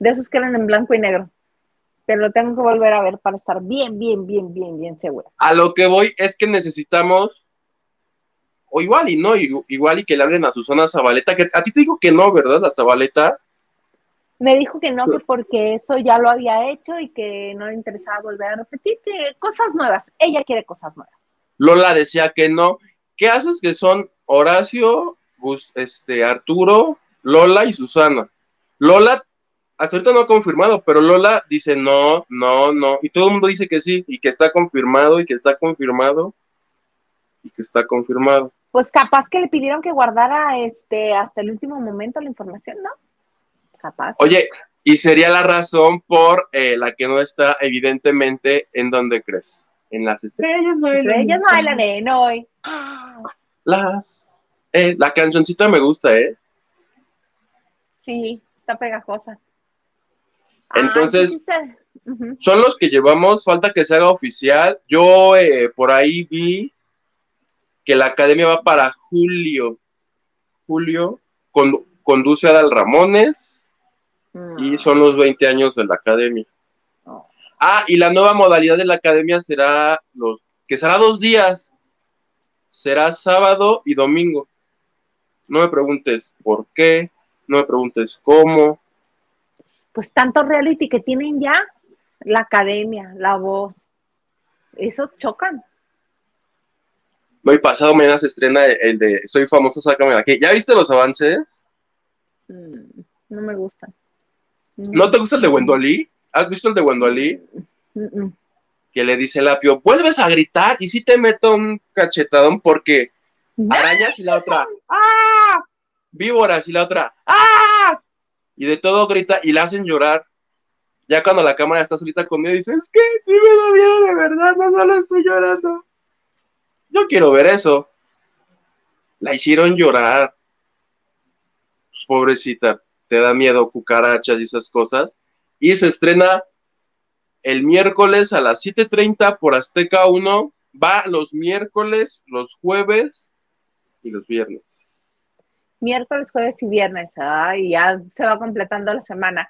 de esos que eran en blanco y negro. Pero lo tengo que volver a ver para estar bien, bien, bien, bien, bien segura. A lo que voy es que necesitamos, o igual y no, igual y que le hablen a Susana Zabaleta, que a ti te digo que no, ¿verdad? La Zabaleta me dijo que no, que porque eso ya lo había hecho y que no le interesaba volver a repetir, que cosas nuevas. Ella quiere cosas nuevas. Lola decía que no. ¿Qué haces que son Horacio, este, Arturo, Lola y Susana? Lola, hasta ahorita no ha confirmado, pero Lola dice no, no, no. Y todo el mundo dice que sí, y que está confirmado, y que está confirmado, y que está confirmado. Pues capaz que le pidieron que guardara este hasta el último momento la información, ¿no? Oye, y sería la razón por eh, la que no está evidentemente en donde crees. En las estrellas bailan. Estrellas bailan en hoy. Las. Eh, la cancioncita me gusta, ¿eh? Sí, está pegajosa. Entonces, son los que llevamos, falta que se haga oficial. Yo eh, por ahí vi que la academia va para julio. Julio conduce a Dal Ramones, y son los 20 años de la academia. Ah, y la nueva modalidad de la academia será los que será dos días. Será sábado y domingo. No me preguntes por qué, no me preguntes cómo. Pues tanto reality que tienen ya, la academia, la voz, eso chocan. Hoy pasado mañana se estrena el de Soy famoso, sácame de aquí. ¿Ya viste los avances? Mm, no me gustan. ¿No te gusta el de Wendolí? ¿Has visto el de Wendolí? Que le dice el apio, vuelves a gritar y si te meto un cachetadón porque arañas y la otra, ¡ah! Víboras y la otra, ¡ah! Y de todo grita y la hacen llorar. Ya cuando la cámara está solita con ella, dice, es que sí me da miedo de verdad, no solo estoy llorando. Yo quiero ver eso. La hicieron llorar. Pues, pobrecita te da miedo cucarachas y esas cosas. Y se estrena el miércoles a las 7.30 por Azteca 1. Va los miércoles, los jueves y los viernes. Miércoles, jueves y viernes. Ay, ya se va completando la semana.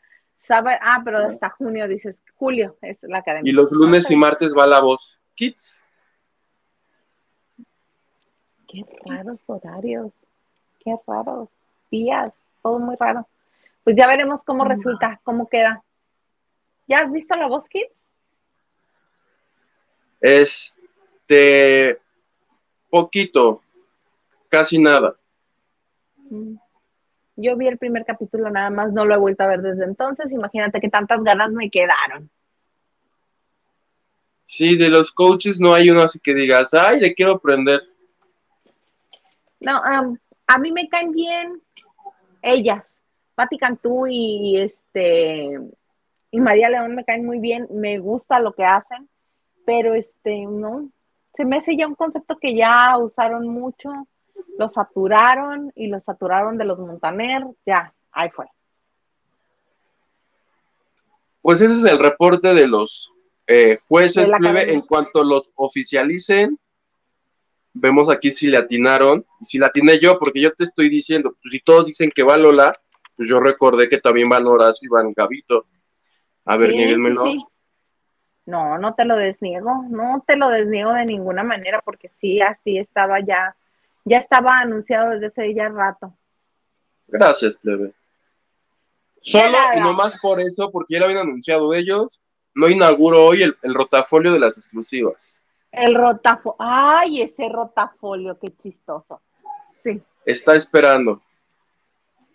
ah, pero hasta junio, dices, julio es la academia. Y los lunes y martes va la voz. Kids. Qué raros horarios. Qué raros días. Todo muy raro. Pues ya veremos cómo resulta, cómo queda. ¿Ya has visto la voz Kids? Este, poquito, casi nada. Mm. Yo vi el primer capítulo nada más, no lo he vuelto a ver desde entonces. Imagínate que tantas ganas me quedaron. Sí, de los coaches no hay uno así que digas, ay, le quiero aprender. No, a mí me caen bien ellas, Pati Cantú y este y María León me caen muy bien, me gusta lo que hacen, pero este no, se me hace ya un concepto que ya usaron mucho, lo saturaron y lo saturaron de los Montaner, ya, ahí fue. Pues ese es el reporte de los eh, jueces, plebe, en cuanto los oficialicen, vemos aquí si le atinaron, y si le atiné yo, porque yo te estoy diciendo, pues si todos dicen que va Lola, pues yo recordé que también van Horacio y van Gavito. A ver, sí, No, no te lo desniego, no te lo desniego de ninguna manera, porque sí, así estaba ya, ya estaba anunciado desde ese ya rato. Gracias, plebe. Solo y no más por eso, porque ya lo habían anunciado ellos, no inauguro hoy el, el rotafolio de las exclusivas. El rotafolio, ay, ese rotafolio, qué chistoso. Sí. Está esperando.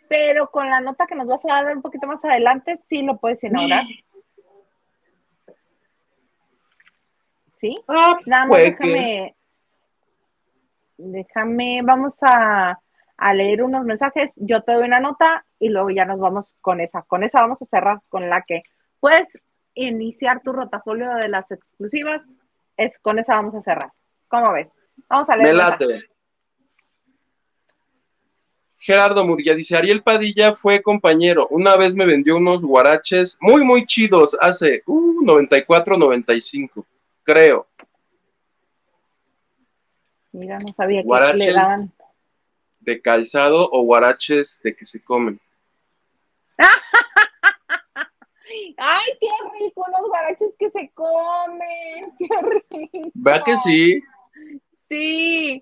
Pero con la nota que nos vas a dar un poquito más adelante, sí lo puedes inaugurar. ¿Sí? Ah, Nada más déjame, déjame, vamos a, a leer unos mensajes, yo te doy una nota y luego ya nos vamos con esa. Con esa vamos a cerrar con la que puedes iniciar tu rotafolio de las exclusivas. Es con esa vamos a cerrar. ¿Cómo ves? Vamos a leer. Me late. Gerardo Murguía dice, Ariel Padilla fue compañero, una vez me vendió unos guaraches muy, muy chidos, hace uh, 94, 95, creo. Mira, no sabía que le daban de calzado o guaraches de que se comen. <laughs> ¡Ay, qué rico! Los guaraches que se comen. ¡Qué rico! ¿Va que sí? Sí.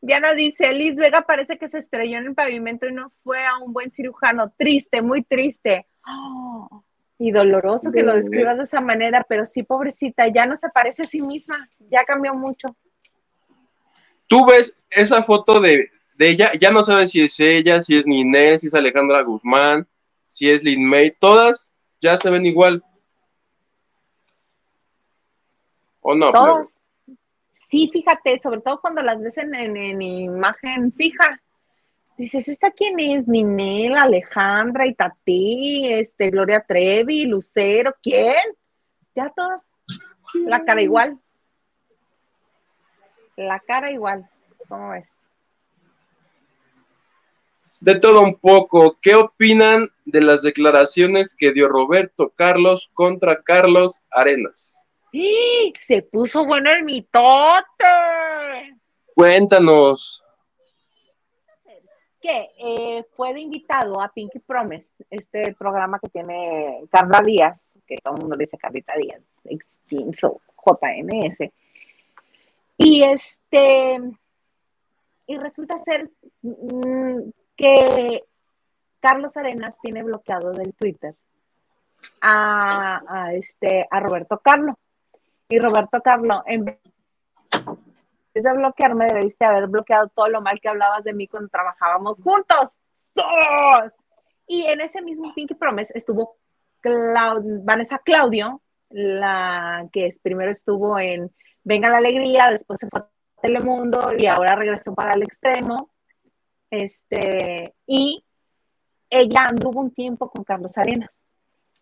Diana dice, Liz Vega parece que se estrelló en el pavimento y no fue a un buen cirujano. Triste, muy triste. <gasps> y doloroso que lo describas de esa manera, pero sí, pobrecita, ya no se parece a sí misma, ya cambió mucho. Tú ves esa foto de, de ella, ya no sabes si es ella, si es Ninel, si es Alejandra Guzmán, si es Lin May, todas ya se ven igual. ¿O no? Todas. Sí, fíjate, sobre todo cuando las ves en, imagen fija. Dices, ¿esta quién es? Ninel, Alejandra, Itatí, este, Gloria Trevi, Lucero, ¿quién? Ya todas, la cara igual. La cara igual, ¿cómo ves? de todo un poco. ¿Qué opinan de las declaraciones que dio Roberto Carlos contra Carlos Arenas? Se puso bueno el mitote. Cuéntanos. Que eh, fue de invitado a Pinky Promise, este programa que tiene Carla Díaz, que todo el mundo dice Carlita Díaz, extinso JNS. Y este, y resulta ser mm, que Carlos Arenas tiene bloqueado del Twitter a, este, a Roberto Carlo. Y Roberto Carlo, en vez de bloquearme, debiste haber bloqueado todo lo mal que hablabas de mí cuando trabajábamos juntos. Y en ese mismo Pinky Promise estuvo Vanessa Claudio, la que es, primero estuvo en Venga la Alegría, después se fue a Telemundo y ahora regresó para el extremo. Este, y ella anduvo un tiempo con Carlos Arenas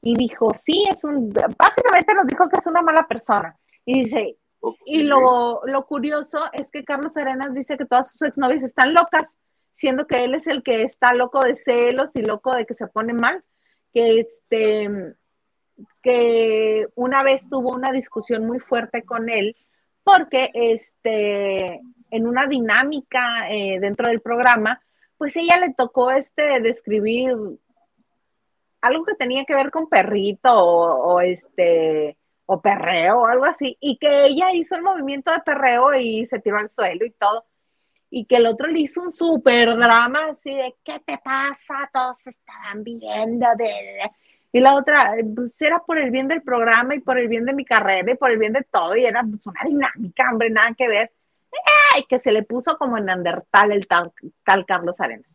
y dijo, sí, es un, básicamente nos dijo que es una mala persona. Y dice, y lo, lo, curioso es que Carlos Arenas dice que todas sus exnovias están locas, siendo que él es el que está loco de celos y loco de que se pone mal, que este que una vez tuvo una discusión muy fuerte con él porque este en una dinámica eh, dentro del programa, pues ella le tocó este describir algo que tenía que ver con perrito o, este o perreo o algo así, y que ella hizo el movimiento de perreo y se tiró al suelo y todo, y que el otro le hizo un súper drama así de, ¿qué te pasa? Todos te estaban viendo, de... y la otra, pues era por el bien del programa y por el bien de mi carrera y por el bien de todo, y era pues, una dinámica, hombre, nada que ver. ¡ay! que se le puso como en Neandertal el tal, Carlos Arenas.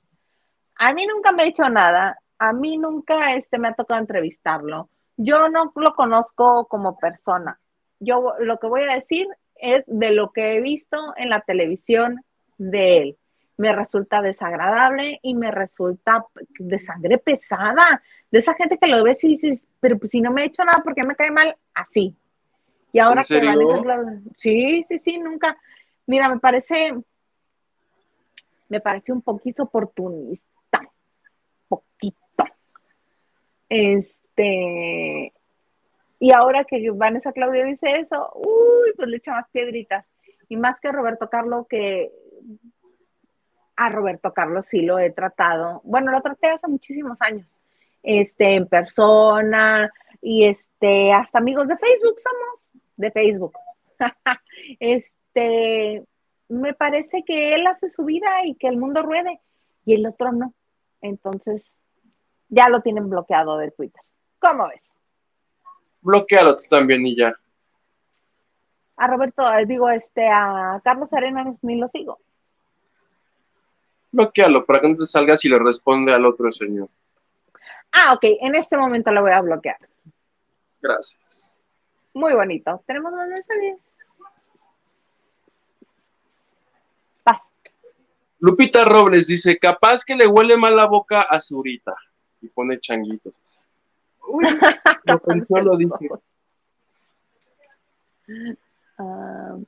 A mí nunca me ha hecho nada, a mí nunca este, me ha tocado entrevistarlo. Yo no lo conozco como persona. Yo lo que voy a decir es de lo que he visto en la televisión de él. me resulta desagradable y me resulta de sangre pesada, de esa gente que lo ves y dices, pero pues si no me he hecho nada, ¿por qué me cae mal? Así. Y ahora que Vanessa sí, sí, sí, nunca. Mira, me parece, me parece un poquito oportunista, poquito. Este, y ahora que Vanessa Claudia dice eso, uy, pues le echa más piedritas. Y más que Roberto Carlos, que a Roberto Carlos sí lo he tratado. Bueno, lo traté hace muchísimos años, este, en persona y este, hasta amigos de Facebook somos, de Facebook. <laughs> este, me parece que él hace su vida y que el mundo ruede y el otro no. Entonces, ya lo tienen bloqueado de Twitter. ¿Cómo ves? Bloquealo tú también y ya. A Roberto, eh, digo, este, a Carlos Arenas ni lo sigo. Bloquealo para que no te salgas y le responde al otro señor. Ah, ok, en este momento lo voy a bloquear. Gracias. Muy bonito. Tenemos más mensajes. Lupita Robles dice, capaz que le huele mal la boca a Zurita. Y pone changuitos. Uy, lo pensó, lo dije. Um,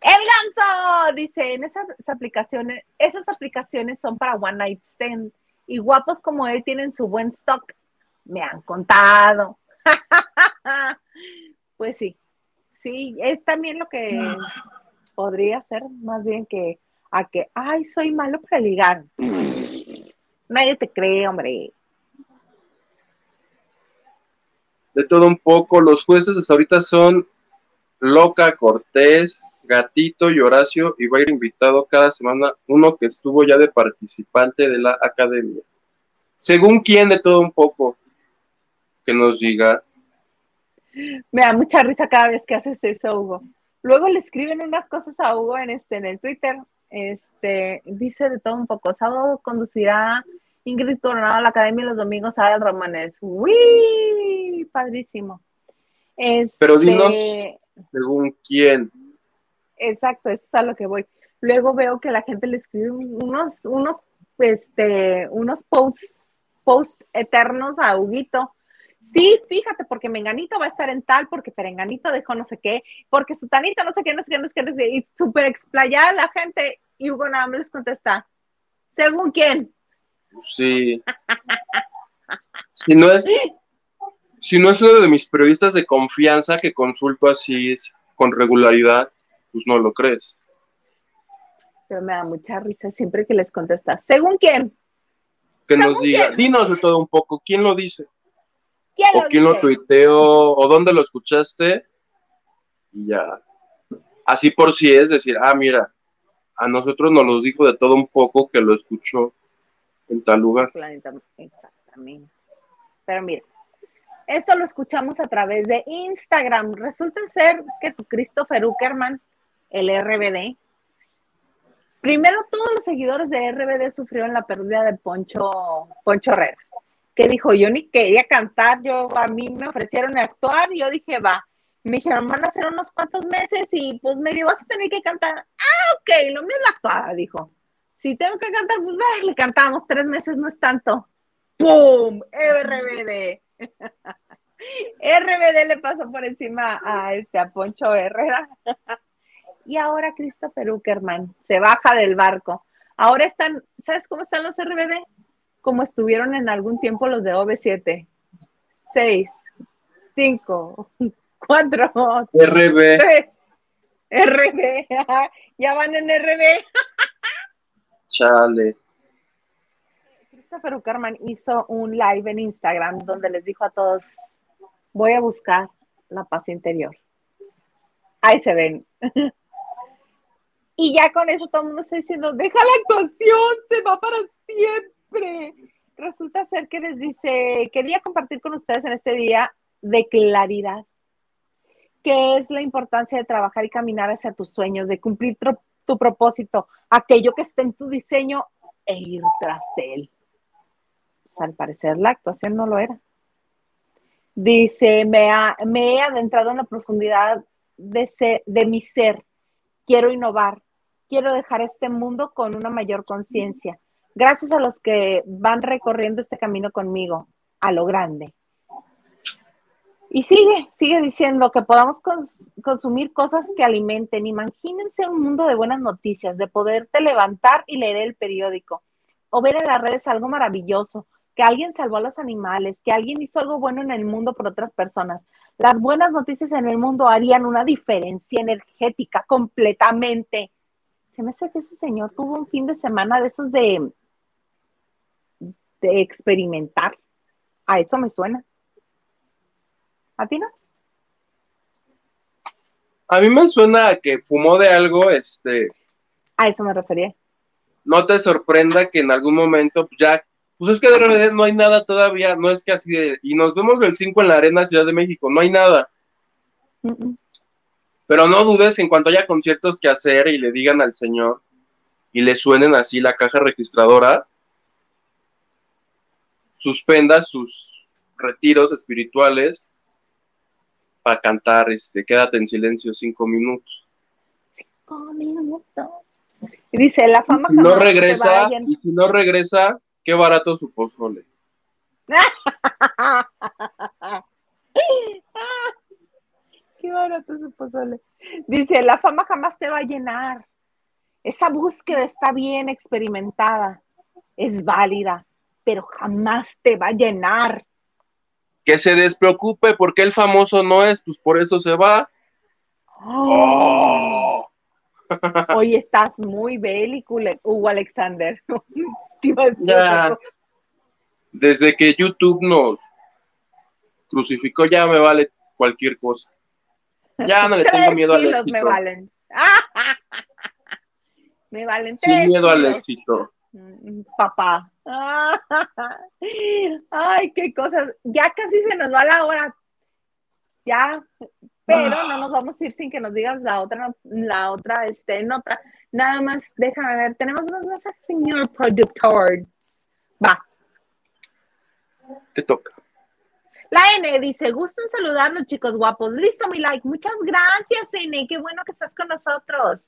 el ganso dice, en esas aplicaciones, esas aplicaciones son para One Night Stand y guapos como él tienen su buen stock. Me han contado. <laughs> pues sí, sí, es también lo que <sighs> podría ser, más bien que a que, ay, soy malo para ligar. Nadie te cree, hombre. De todo un poco, los jueces hasta ahorita son Loca, Cortés, Gatito y Horacio, y va a ir invitado cada semana uno que estuvo ya de participante de la academia. Según quién, de todo un poco, que nos diga. Me da mucha risa cada vez que haces eso, Hugo. Luego le escriben unas cosas a Hugo en, este, en el Twitter este, dice de todo un poco. Sábado conducirá Ingrid Coronado a la Academia los domingos a Romanes. ¡Uy! Padrísimo. Pero dinos según quién. Exacto, eso es a lo que voy. Luego veo que la gente le escribe unos, unos, este, unos posts, posts eternos a Huguito Sí, fíjate, porque Menganito va a estar en tal, porque Perenganito dejó no sé qué, porque Sutanito no sé qué, no sé qué, no sé qué, no sé qué, y súper explayada la gente, y Hugo nada más les contesta, ¿según quién? Sí. <laughs> si no es, si no es uno de mis periodistas de confianza que consulto así con regularidad, pues no lo crees. Pero me da mucha risa siempre que les contesta, ¿según quién? Que nos diga, dinos de todo un poco, ¿quién lo dice? O quién lo tuiteó, o dónde lo escuchaste, y ya. Así por si es decir, ah, mira, a nosotros nos lo dijo de todo un poco que lo escuchó en tal lugar. Exactamente. Pero mira, esto lo escuchamos a través de Instagram. Resulta ser que tu Christopher Uckerman, el RBD, primero todos los seguidores de RBD sufrieron la pérdida de Poncho, Poncho Herrera dijo, yo ni quería cantar, yo a mí me ofrecieron actuar, y yo dije, va. Me dijeron, van a ser unos cuantos meses y pues me dijo, vas a tener que cantar. Ah, ok, lo mismo la actuada, dijo. Si tengo que cantar, pues va, le cantamos, tres meses no es tanto. ¡Pum! RBD. <laughs> RBD le pasó por encima a este a Poncho Herrera. <laughs> y ahora Christopher Uckerman se baja del barco. Ahora están, ¿sabes cómo están los RBD? Como estuvieron en algún tiempo los de OV7. 6, 5, 4, RB. RB, ya van en RB. Chale. Christopher Uckerman hizo un live en Instagram donde les dijo a todos, voy a buscar la paz interior. Ahí se ven. <laughs> y ya con eso todo el mundo está diciendo, deja la actuación, se va para siempre resulta ser que les dice, quería compartir con ustedes en este día de claridad, qué es la importancia de trabajar y caminar hacia tus sueños, de cumplir tu, propósito, aquello que está en tu diseño e ir tras él. Pues, al parecer la actuación no lo era. Dice, me, me he adentrado en la profundidad de, de mi ser, quiero innovar, quiero dejar este mundo con una mayor conciencia. Gracias a los que van recorriendo este camino conmigo, a lo grande. Y sigue, sigue diciendo que podamos consumir cosas que alimenten. Imagínense un mundo de buenas noticias, de poderte levantar y leer el periódico o ver en las redes algo maravilloso, que alguien salvó a los animales, que alguien hizo algo bueno en el mundo por otras personas. Las buenas noticias en el mundo harían una diferencia energética completamente. Se me hace que ese señor tuvo un fin de semana de esos de, de experimentar. A eso me suena. ¿A ti no? A mí me suena que fumó de algo, este. A eso me refería. No te sorprenda que en algún momento pues, ya, pues es que de RBD no hay nada todavía, no es que así de, y nos vemos del 5 en la Arena Ciudad de México, no hay nada. Pero no dudes en cuanto haya conciertos que hacer y le digan al señor y le suenen así la caja registradora, suspenda sus retiros espirituales para cantar, este, quédate en silencio cinco minutos. Cinco minutos. Y dice, la fama si no regresa, y si no regresa, qué barato su pozole. <laughs> qué barato su pozole. Dice, la fama jamás te va a llenar. Esa búsqueda está bien experimentada, es válida, pero jamás te va a llenar que se despreocupe porque el famoso no es, pues por eso se va. Oh. Hoy estás muy bélico, Hugo Alexander. <laughs> ya, desde que YouTube nos crucificó, ya me vale cualquier cosa. Ya no le <laughs> tengo miedo al éxito. Me valen. <laughs> me valen. Sin miedo al éxito. Mm, papá. <laughs> Ay, qué cosas. Ya casi se nos va la hora. Ya, pero no nos vamos a ir sin que nos digas la otra, la otra, este, nota. Nada más, déjame ver. Tenemos unos mensajes, señor productor. Va. Te toca. La N dice, gusto en saludarlos, chicos guapos. Listo, mi like. Muchas gracias, N. Qué bueno que estás con nosotros.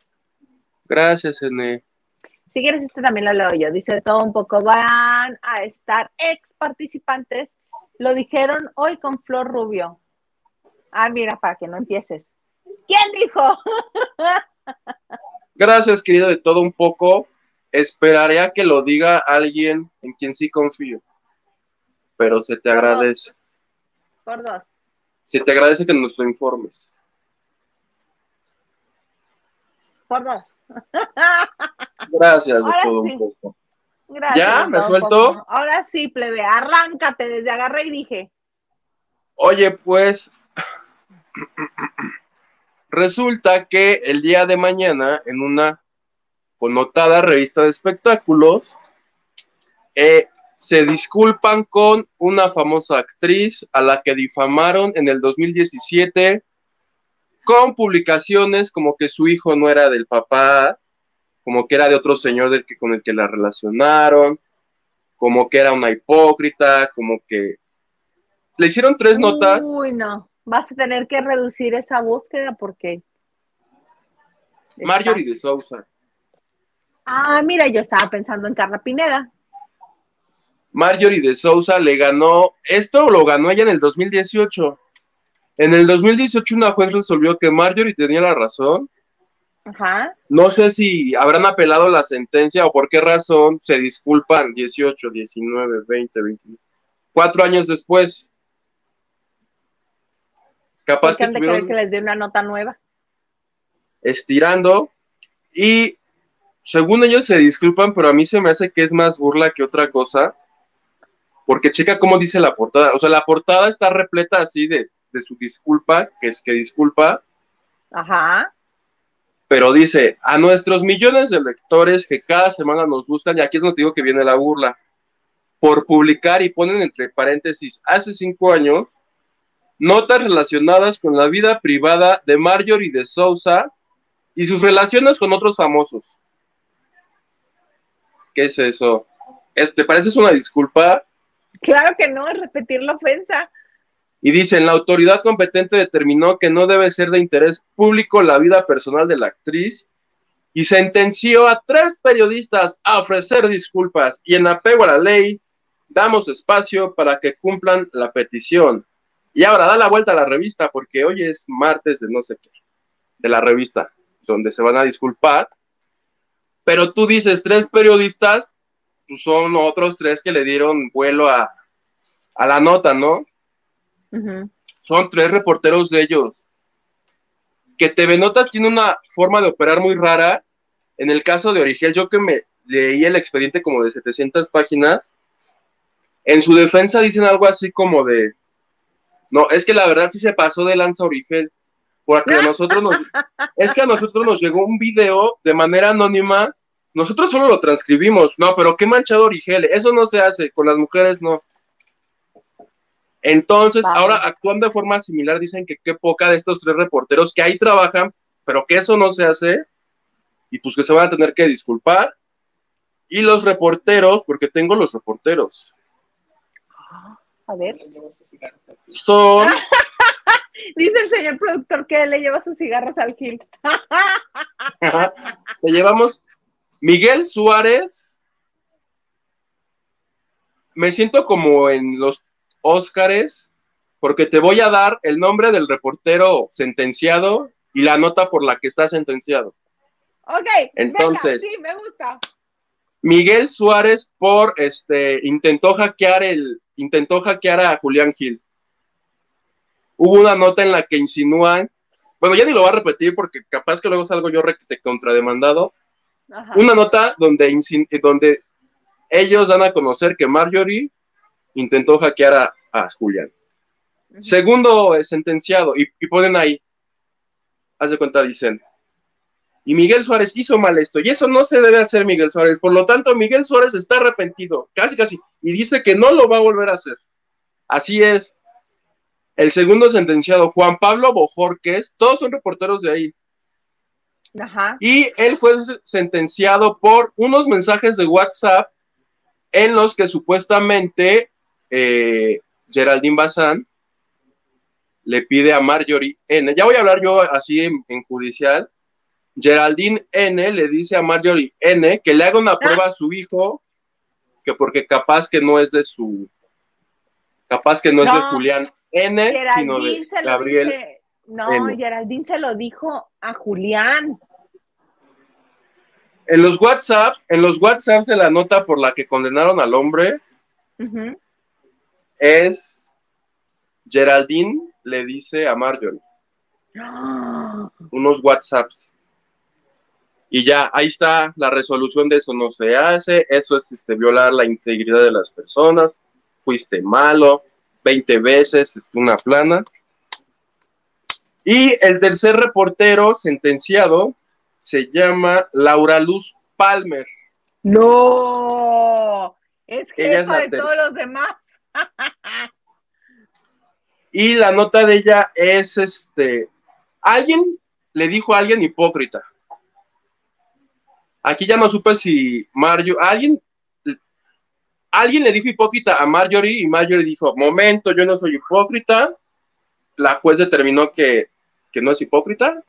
Gracias, N. Si quieres, este también lo leo yo. Dice todo un poco. Van a estar ex participantes. Lo dijeron hoy con Flor Rubio. Ah, mira, para que no empieces. ¿Quién dijo? <laughs> Gracias, querido, de todo un poco. Esperaré a que lo diga alguien en quien sí confío. Pero se te agradece. Por dos. Se te agradece que nos lo informes. Gracias todo un poco. Gracias. ¿Ya? ¿Me suelto? Ahora sí, plebe, arráncate desde agarré y dije. Oye, pues resulta que el día de mañana, en una connotada revista de espectáculos, eh, se disculpan con una famosa actriz a la que difamaron en el 2017 con publicaciones como que su hijo no era del papá, como que era de otro señor del que, con el que la relacionaron, como que era una hipócrita, como que le hicieron tres notas. Uy, no, vas a tener que reducir esa búsqueda porque... Marjorie de Sousa. Ah, mira, yo estaba pensando en Carla Pineda. Marjorie de Sousa le ganó, esto lo ganó ella en el 2018. En el 2018 una juez resolvió que Marjorie tenía la razón. Ajá. No sé si habrán apelado la sentencia o por qué razón se disculpan 18, 19, 20, 21. Cuatro años después. Capaz que, de que les dé una nota nueva. Estirando. Y según ellos se disculpan, pero a mí se me hace que es más burla que otra cosa. Porque checa cómo dice la portada. O sea, la portada está repleta así de de su disculpa, que es que disculpa. Ajá. Pero dice, a nuestros millones de lectores que cada semana nos buscan, y aquí es donde digo que viene la burla, por publicar y ponen entre paréntesis, hace cinco años, notas relacionadas con la vida privada de Marjorie de Sousa y sus relaciones con otros famosos. ¿Qué es eso? ¿Te parece una disculpa? Claro que no, es repetir la ofensa. Y dicen, la autoridad competente determinó que no debe ser de interés público la vida personal de la actriz y sentenció a tres periodistas a ofrecer disculpas y en apego a la ley damos espacio para que cumplan la petición. Y ahora da la vuelta a la revista porque hoy es martes de no sé qué, de la revista, donde se van a disculpar. Pero tú dices, tres periodistas, pues son otros tres que le dieron vuelo a, a la nota, ¿no? Son tres reporteros de ellos. Que TV Notas tiene una forma de operar muy rara. En el caso de Origel, yo que me leí el expediente como de 700 páginas, en su defensa dicen algo así como de, no, es que la verdad sí se pasó de lanza Origel, porque a <laughs> nosotros nos, es que a nosotros nos llegó un video de manera anónima, nosotros solo lo transcribimos, no, pero qué manchado Origel, eso no se hace, con las mujeres no. Entonces, Vale. ahora actúan de forma similar, dicen que qué poca de estos tres reporteros que ahí trabajan, pero que eso no se hace, y pues que se van a tener que disculpar. Y los reporteros, porque tengo los reporteros, A ver. son <laughs> Dice el señor productor que le lleva sus cigarros al Gil. <laughs> le llevamos Miguel Suárez. Me siento como en los Óscares, porque te voy a dar el nombre del reportero sentenciado y la nota por la que está sentenciado. Ok, Entonces- venga, sí, me gusta. Miguel Suárez por este intentó hackear el intentó hackear a Julián Gil. Hubo una nota en la que insinúan, bueno, ya ni lo voy a repetir porque capaz que luego salgo yo contrademandado. Ajá. Una nota donde donde ellos dan a conocer que Marjorie intentó hackear a, a Julián. Segundo eh, sentenciado, y, y ponen ahí, haz de cuenta, dicen, y Miguel Suárez hizo mal esto, y eso no se debe hacer Miguel Suárez, por lo tanto Miguel Suárez está arrepentido, casi casi, y dice que no lo va a volver a hacer. Así es. El segundo sentenciado, Juan Pablo Bojorques, todos son reporteros de ahí, Ajá. y él fue sentenciado por unos mensajes de WhatsApp en los que supuestamente eh, Geraldine Bazán le pide a Marjorie N. Ya voy a hablar yo así en, en judicial. Geraldine N le dice a Marjorie N que le haga una prueba a su hijo, que porque capaz que no es de su, capaz que no, es de Julián N, sino de Geraldine se lo Gabriel. dice. No, N. Geraldine se lo dijo a Julián. En los WhatsApp, en los WhatsApp de la nota por la que condenaron al hombre. Es Geraldine le dice a Marjorie unos WhatsApps. Y ya, ahí está la resolución de eso no se hace, eso es este, violar la integridad de las personas, fuiste malo, 20 veces, este, una plana. Y el tercer reportero sentenciado se llama Laura Luz Palmer. No, es Ella es jefa la de todos los demás. Y la nota de ella es este, alguien le dijo a alguien hipócrita. Aquí ya no supe si Mario, alguien, alguien le dijo hipócrita a Marjorie y Marjorie dijo, momento, yo no soy hipócrita. La juez determinó que, que no es hipócrita.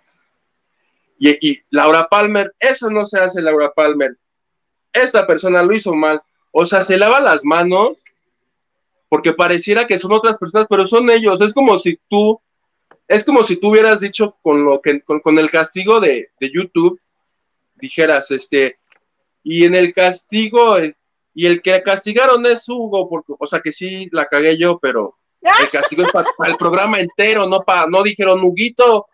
Y, y Laura Palmer, eso no se hace, Laura Palmer. Esta persona lo hizo mal. O sea, se lava las manos porque pareciera que son otras personas, pero son ellos. Es como si tú, es como si tú hubieras dicho con lo que, con, con el castigo de, de YouTube, dijeras, este, y en el castigo, eh, y el que castigaron es Hugo, porque, o sea que sí la cagué yo, pero el castigo es para el programa entero, no para, no dijeron, Huguito,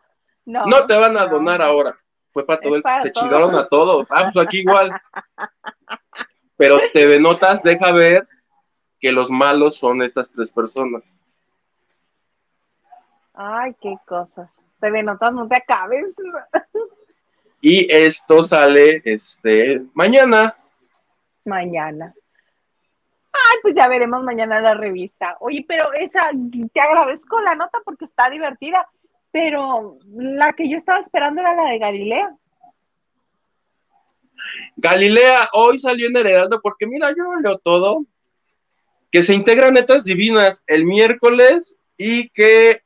No, no te van a no. donar ahora. Fue para todo el, para se todos. chingaron a todos. Ah, pues aquí igual. <laughs> Pero TV Notas deja ver que los malos son estas tres personas. Ay, qué cosas. TV Notas, no te acabes. Y esto sale este mañana. Mañana. Ay, pues ya veremos mañana la revista. Oye, pero esa, te agradezco la nota porque está divertida, pero la que yo estaba esperando era la de Galilea. Galilea hoy salió en el Heraldo porque mira, yo leo todo. Que se integran netas divinas el miércoles y que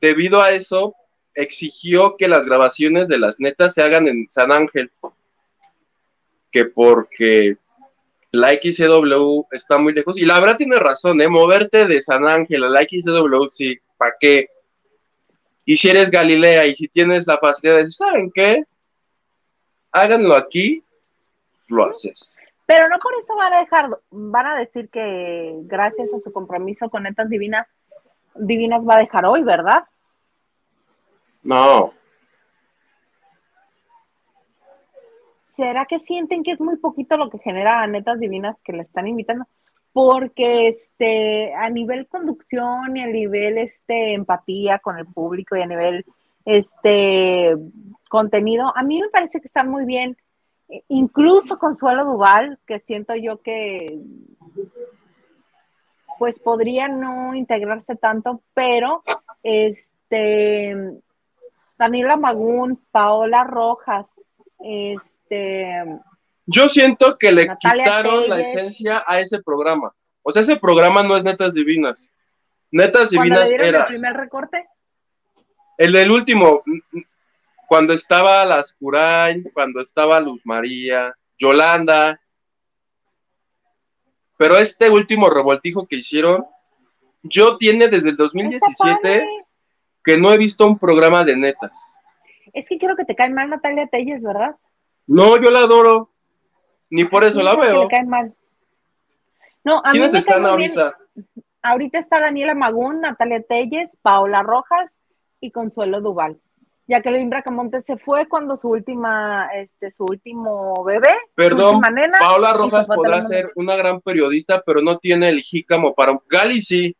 debido a eso exigió que las grabaciones de las netas se hagan en San Ángel. que porque la XCW está muy lejos. Y la verdad tiene razón, ¿eh? Moverte de San Ángel a la XCW, sí, ¿para qué? Y si eres Galilea y si tienes la facilidad de, ¿saben qué? Háganlo aquí, lo haces. Pero no por eso van a dejar, van a decir que gracias a su compromiso con Netas Divinas, Divinas va a dejar hoy, ¿verdad? No. ¿Será que sienten que es muy poquito lo que genera a Netas Divinas que le están invitando? Porque este, a nivel conducción y a nivel este, empatía con el público y a nivel este, contenido, a mí me parece que están muy bien. Incluso Consuelo Duval, que siento yo que pues podría no integrarse tanto, pero este Daniela Magún, Paola Rojas, este yo siento que le quitaron la esencia a ese programa. O sea, ese programa no es Netas Divinas. Netas Divinas era. el primer recorte? El del último, cuando estaba Las Curain, cuando estaba Luz María, Yolanda. Pero este último revoltijo que hicieron, yo tiene desde el 2017 que no he visto un programa de netas. Es que quiero que te cae mal Natalia Telles, ¿verdad? No, yo la adoro. Ni por eso la veo. cae mal. No, a ¿Quiénes están ahorita? Ahorita está Daniela Magún, Natalia Telles, Paola Rojas y Consuelo Duval. Ya que Jacqueline Bracamontes se fue cuando su última, este, su último bebé. Perdón, Paola Rojas podrá ser una gran periodista, pero no tiene el jícamo para. Gali sí.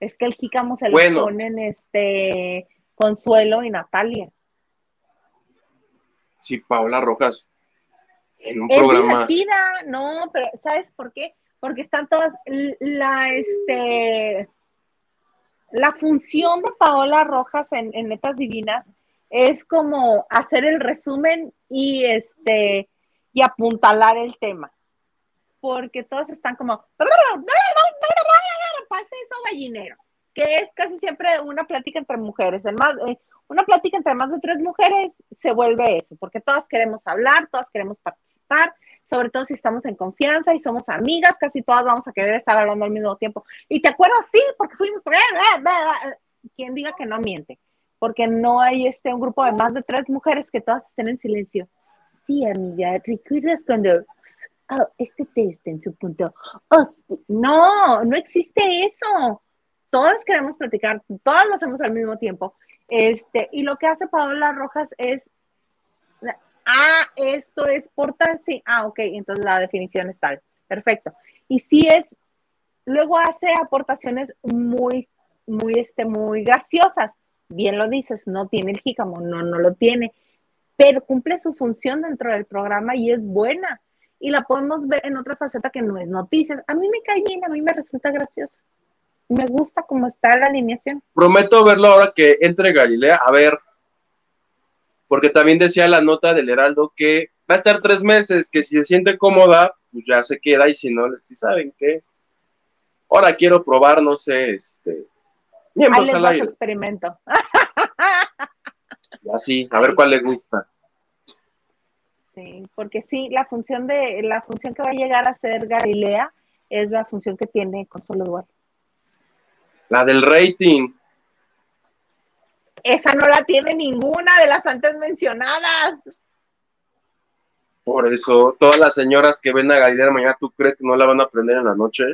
Es que el jícamo se lo ponen este Consuelo y Natalia. Sí, Paola Rojas. En un es programa. Divertida, no, pero ¿sabes por qué? Porque están todas la este la función de Paola Rojas en, en Netas Divinas es como hacer el resumen y este y apuntalar el tema. Porque todos están como pase eso gallinero, que es casi siempre una plática entre mujeres. En más, eh, una plática entre más de tres mujeres se vuelve eso, porque todas queremos hablar, todas queremos participar, sobre todo si estamos en confianza y somos amigas, casi todas vamos a querer estar hablando al mismo tiempo. Y te acuerdas, sí, porque fuimos por quien diga que no miente, porque no hay este un grupo de más de tres mujeres que todas estén en silencio. Sí, amiga, ¿recuerdas cuando oh, este test en su punto? Oh, no, no existe eso. Todas queremos platicar, todas lo hacemos al mismo tiempo. Este, y lo que hace Paola Rojas es ah, esto es por tal, sí, ah, ok, entonces la definición es tal, perfecto. Y si es, luego hace aportaciones muy, muy, este, muy graciosas, bien lo dices, no tiene el jícamo, no, no lo tiene, pero cumple su función dentro del programa y es buena. Y la podemos ver en otra faceta que no es noticias. A mí me cae bien, a mí me resulta gracioso. Me gusta cómo está la alineación. Prometo verlo ahora que entre Galilea. A ver, porque también decía la nota del Heraldo que va a estar tres meses, que si se siente cómoda, pues ya se queda, y si no, si saben qué, ahora quiero probar, no sé, este, miembros al aire. experimento. Así, a ver cuál le gusta. Sí, porque sí, la función de, la función que va a llegar a ser Galilea es la función que tiene Consuelo Duarte. La del rating esa no la tiene ninguna de las antes mencionadas. Por eso, todas las señoras que ven a Galilea mañana, ¿tú crees que no la van a aprender en la noche?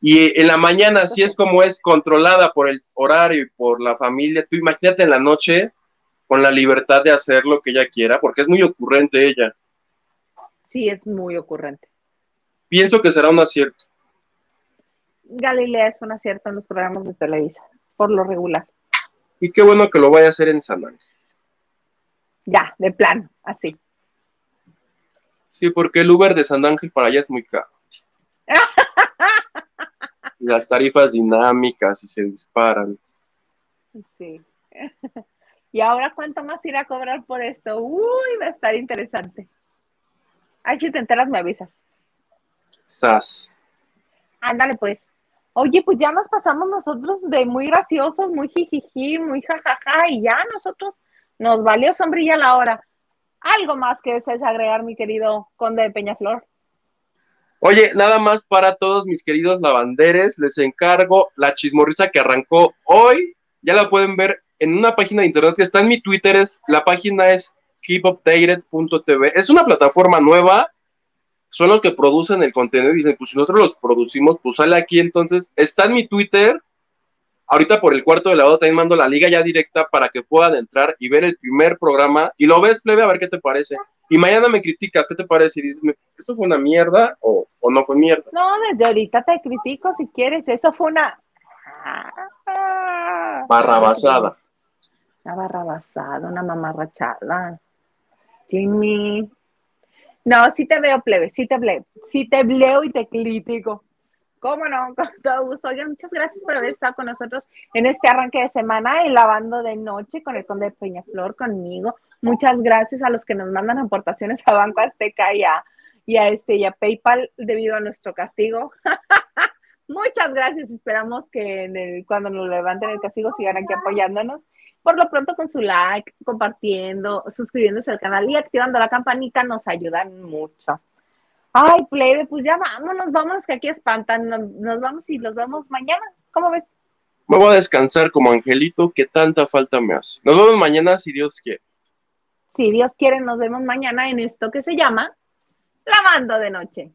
Y en la mañana, si es como es controlada por el horario y por la familia, tú imagínate en la noche con la libertad de hacer lo que ella quiera, porque es muy ocurrente ella. Sí, es muy ocurrente. Pienso que será un acierto. Galilea es un acierto en los programas de Televisa por lo regular. Y qué bueno que lo vaya a hacer en San Ángel. Ya, de plano, así. Sí, porque el Uber de San Ángel para allá es muy caro. <laughs> Las tarifas dinámicas y se disparan. Sí. <laughs> ¿Y ahora cuánto más irá a cobrar por esto? Uy, va a estar interesante. Ay, si te enteras, me avisas. Sas. Ándale, pues. Oye, pues ya nos pasamos nosotros de muy graciosos, muy jijiji, muy jajaja, y ya nosotros nos valió sombrilla la hora. ¿Algo más que desees agregar, mi querido conde de Peñaflor? Oye, nada más para todos mis queridos lavanderes, les encargo la chismorriza que arrancó hoy. Ya la pueden ver en una página de internet que está en mi Twitter. Es, la página es keepupdated.tv. Es una plataforma nueva. Son los que producen el contenido y dicen, pues si nosotros los producimos, pues sale aquí. Entonces, está en mi Twitter. Ahorita por el cuarto de lavado también mando la liga ya directa para que puedan entrar y ver el primer programa. Y lo ves, plebe, a ver qué te parece y mañana me criticas, ¿qué te parece? Y dices, ¿eso fue una mierda o, no fue mierda? No, desde ahorita te critico si quieres, eso fue una... Barrabasada. Una barrabasada, una mamarrachada. Jimmy. No, sí te veo, plebe, sí te veo, sí te veo y te critico. ¿Cómo no? <laughs> Con todo gusto. Oigan, muchas gracias por haber estado con nosotros en este arranque de semana, en lavando de noche con el conde de Peñaflor, conmigo. Muchas gracias a los que nos mandan aportaciones a Banco Azteca y a, y a, este, y a PayPal debido a nuestro castigo. <laughs> Muchas gracias. Esperamos que cuando nos levanten el castigo sigan aquí apoyándonos. Por lo pronto con su like, compartiendo, suscribiéndose al canal y activando la campanita nos ayudan mucho. Ay, plebe, pues ya vámonos, vámonos que aquí espantan. Nos, vamos y los vemos mañana. ¿Cómo ves? Me voy a descansar como angelito que tanta falta me hace. Nos vemos mañana si Dios quiere. Si Dios quiere, nos vemos mañana en esto que se llama Lavando de Noche.